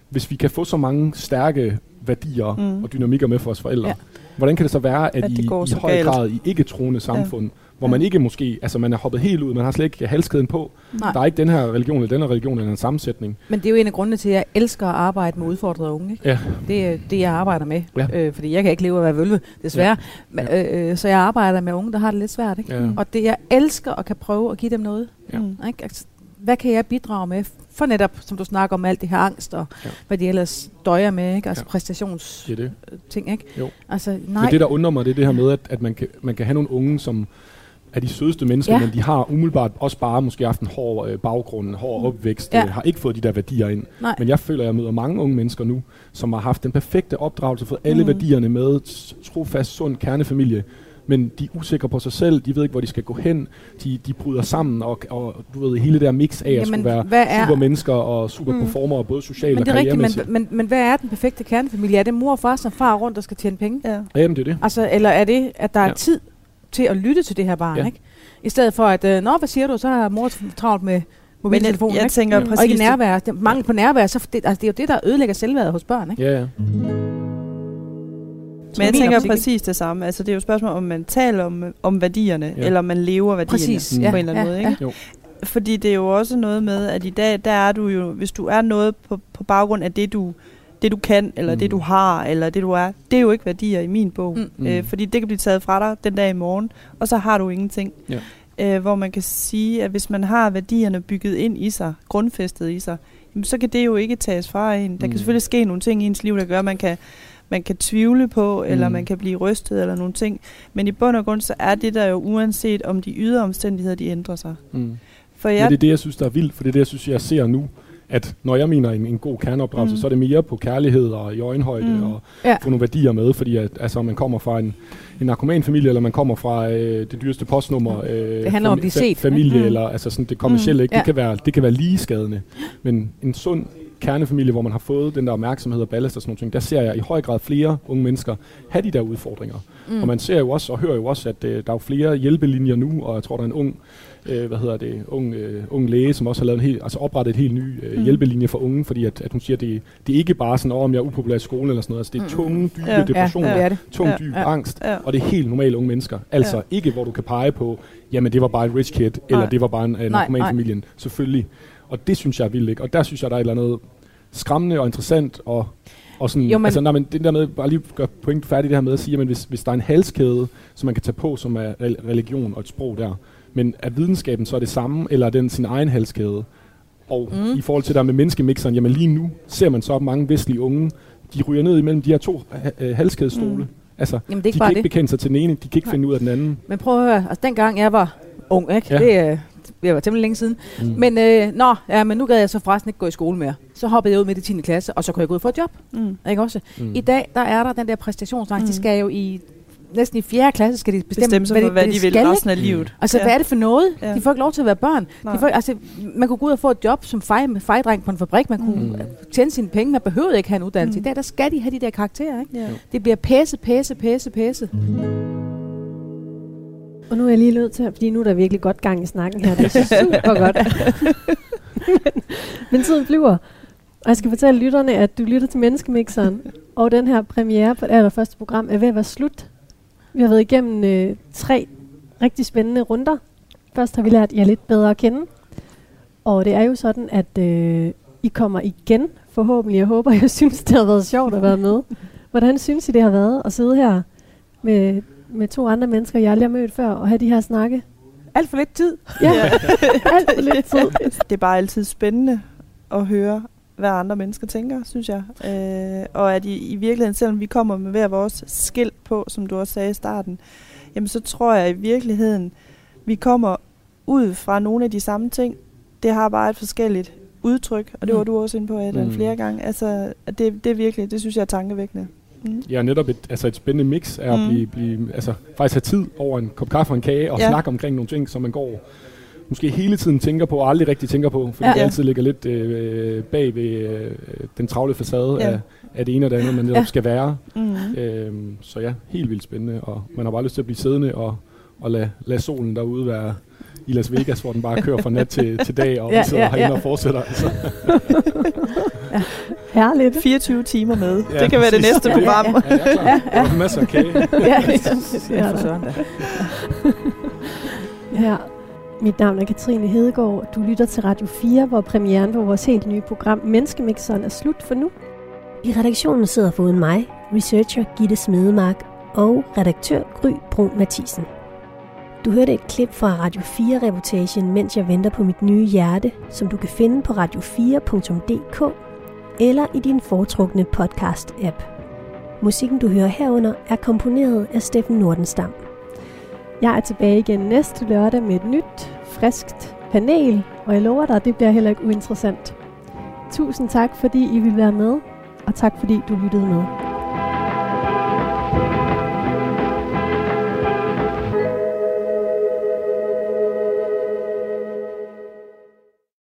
hvis vi kan få så mange stærke værdier Mm. og dynamikker med for os forældre, Ja. ja. hvordan kan det så være, at, At det i, i høj grad i ikke-troende samfund, hvor man ikke måske, altså man er hoppet helt ud, man har slet ikke halskæden på, Nej. der er ikke den her religion eller den her religion eller en sammensætning. Men det er jo en af grundene til, at jeg elsker at arbejde med udfordrede unge. Ikke? Ja. Det er det, jeg arbejder med. Ja. Øh, fordi jeg kan ikke leve af at være vølve, desværre. Men, øh, øh, så jeg arbejder med unge, der har det lidt svært. Ikke? Ja. Og det, jeg elsker at kan prøve at give dem noget. Ja. Mm. Ikke? Altså, hvad kan jeg bidrage med? For netop, som du snakker om, alt det her angst og Ja. hvad de ellers døjer med. Ikke? Altså Ja. præstations Det er det. ting, ikke? Jo. Altså, nej. Men det, der undrer mig, det er det her med, at, at man, kan, man kan have nogle unge, som er de sødeste mennesker, Ja. men de har umiddelbart også bare måske haft en hård øh, baggrund, hård opvækst, Ja. ja. har ikke fået de der værdier ind. Nej. Men jeg føler, at jeg møder mange unge mennesker nu, som har haft den perfekte opdragelse, fået alle Mm. mm. værdierne med, trofast, sund kernefamilie, men de er usikre på sig selv, de ved ikke, hvor de skal gå hen, de, de bryder sammen, og, og du ved, hele det der mix af at Jamen, skulle være er- super mennesker og super Mm. performer, både socialt og er rigtigt, men, karrieremæssigt. men, men hvad er den perfekte kernefamilie? Er det mor og far, som far rundt og skal tjene penge? Ja. Jamen, det er det. Altså, eller er det, at der er Ja. tid til at lytte til det her barn, Ja. ikke? I stedet for at, øh, nå, hvad siger du, så har mor travlt med mobiltelefonen, jeg ikke? tænker Mm. Og præcis ikke det- nærvær. Det, mangel på nærvær, så det, altså, det er jo det, der ødelægger selvværdet hos børn, ikke? Ja, ja. Men jeg tænker optik, ikke? præcis det samme. Altså, det er jo et spørgsmål, om man taler om, om værdierne, ja. Ja. eller om man lever værdierne Præcis, på ja, en eller anden ja, måde. ja. Ikke? Jo. Fordi det er jo også noget med, at i dag, der er du jo, hvis du er noget på, på baggrund af det, du det du kan, eller mm. det du har, eller det du er, det er jo ikke værdier i min bog. Mm. Øh, Mm. fordi det kan blive taget fra dig den dag i morgen, og så har du ingenting. Ja. Øh, hvor man kan sige, at hvis man har værdierne bygget ind i sig, grundfæstet i sig, jamen, så kan det jo ikke tages fra en. Der Mm. kan selvfølgelig ske nogle ting i ens liv, der gør, at man kan, man kan tvivle på, eller Mm. man kan blive rystet, eller nogle ting. Men i bund og grund, så er det der jo uanset, om de ydre omstændigheder, de ændrer sig. Mm. For Men jeg, det er det, jeg synes, der er vildt, for det er det, jeg synes, jeg ser nu. At når jeg mener en, en god kerneopdragelse, Mm. så er det mere på kærlighed og i øjenhøjde Mm. og Ja. få nogle værdier med, fordi at, altså, man kommer fra en, en narkomanfamilie, eller man kommer fra øh, det dyreste postnummer, øh, Det handler om blive set. familie, Mm. eller altså sådan det kommercielle, Mm. ikke? Ja. Det, kan være, det kan være lige skadende. Men en sund kernefamilie, hvor man har fået den der opmærksomhed og ballast og sådan nogle ting, der ser jeg i høj grad flere unge mennesker have de der udfordringer. Mm. Og man ser jo også og hører jo også, at øh, der er jo flere hjælpelinjer nu, og jeg tror, der er en ung, øh, hvad hedder det, ung, øh, ung læge, som også har lavet en helt, altså oprettet et helt ny øh, Mm. hjælpelinje for unge, fordi at, at hun siger, at det, det er ikke bare sådan, "Åh, om jeg er upopulær i skolen eller sådan noget, altså det er Mm. tunge, dybe Ja. ja. depressioner, Ja, er det. tung, Ja. dyb Ja. angst, Ja. og det er helt normale unge mennesker. Altså Ja. ikke, hvor du kan pege på, jamen det var bare en rich kid, eller Nej. det var bare en, en Nej, narkomanfamilien. Selvfølgelig. Og det synes jeg er vildt, ikke? Og der synes jeg, der er et eller andet skræmmende og interessant, og, og sådan, Jo, men- altså, nej, men det der med, bare lige gøre point færdigt det her med at sige, at hvis, hvis der er en halskæde, som man kan tage på, som er rel- religion og et sprog der, men er videnskaben så det samme, eller er den sin egen halskæde? Og Mm. i forhold til der med menneskemixeren, jamen lige nu ser man så mange vestlige unge, de ryger ned imellem de her to øh, halskædestole. Mm. Altså, Jamen, det er de ikke kan bare ikke det. bekende sig til den ene, de kan ikke Nej. finde ud af den anden. Men prøv at høre, altså dengang jeg var ung, ikke? Ja. Det, øh, det var temmelig længe siden. Mm. Men, øh, nå, ja, men nu gad jeg så forresten ikke gå i skole mere. Så hoppede jeg ud med det 10. klasse, og så kunne jeg gå ud få et job. mm. Ikke også? Mm. I dag, der er der den der præstationsangst. Mm. De skal jo i næsten i 4. klasse, skal de bestemme, bestemme sig for, hvad de vil skal, resten af livet. Altså, ja. hvad er det for noget? Ja. De får ikke lov til at være børn. Nej. De får, altså, man kunne gå ud og få et job som fej, fejdreng på en fabrik. Man kunne Mm. tjene sine penge. Man behøvede ikke have en uddannelse. Mm. Mm. I dag, der skal de have de der karakterer. Ikke? Ja. Det bliver pæse, pæse, pæse, pæse. Og nu er jeg lige nødt til, fordi nu er der virkelig godt gang i snakken her. Det er [laughs] super godt. men, men tiden flyver. Og jeg skal fortælle lytterne, at du lytter til Menneskemixeren. Og den her premiere på det allerførste program er ved at være slut. Vi har været igennem øh, tre rigtig spændende runder. Først har vi lært jer lidt bedre at kende. Og det er jo sådan, at øh, I kommer igen forhåbentlig. Jeg håber, [laughs] jeg synes, det har været sjovt at være med. Hvordan synes I, det har været at sidde her med, med to andre mennesker, jeg aldrig har mødt før, og have de her snakke? Alt for lidt tid. Ja, [laughs] alt for lidt tid. Det er bare altid spændende at høre, hvad andre mennesker tænker, synes jeg. Øh, og at i, i virkeligheden, selvom vi kommer med hver vores skilt på, som du også sagde i starten, jamen så tror jeg i virkeligheden, vi kommer ud fra nogle af de samme ting. Det har bare et forskelligt udtryk, og det var Mm. du også inde på, Adrian, Mm. flere gange. Altså, det, det er virkelig, det synes jeg er tankevækkende. Mm. Ja, netop et, altså et spændende mix er at Mm. blive, blive, altså faktisk have tid over en kop kaffe og en kage og ja. snakke omkring nogle ting, som man går måske hele tiden tænker på og aldrig rigtig tænker på, fordi Ja. ja. det altid ligger lidt øh, bag ved øh, den travle facade Ja. ja. af, af det ene og det andet, man netop Ja. ja. skal være. Mm. Øhm, så ja, helt vildt spændende, og man har bare lyst til at blive siddende og, og lade, lade solen derude være i Las Vegas, hvor den bare kører fra nat til, til dag, og Ja, vi sidder ja, herinde ja. og fortsætter. Altså. Herligt. 24 timer med. Ja, det kan være det næste Ja, ja, program. ja. Ja. Ja, ja. Er masser af kage. ja, Ja, for søren da. Her. Mit navn er Katrine Hedegaard. Du lytter til Radio 4, hvor premieren på vores helt nye program Menneskemixeren er slut for nu. I redaktionen sidder foruden mig, researcher Gitte Smedemark og redaktør Gry Brun Mathisen. Du hørte et klip fra Radio 4-reportagen, mens jeg venter på mit nye hjerte, som du kan finde på radio4.dk eller i din foretrukne podcast-app. Musikken, du hører herunder, er komponeret af Steffen Nordenstam. Jeg er tilbage igen næste lørdag med et nyt, friskt panel, og jeg lover dig, det bliver heller ikke uinteressant. Tusind tak, fordi I vil være med, og tak fordi du lyttede med.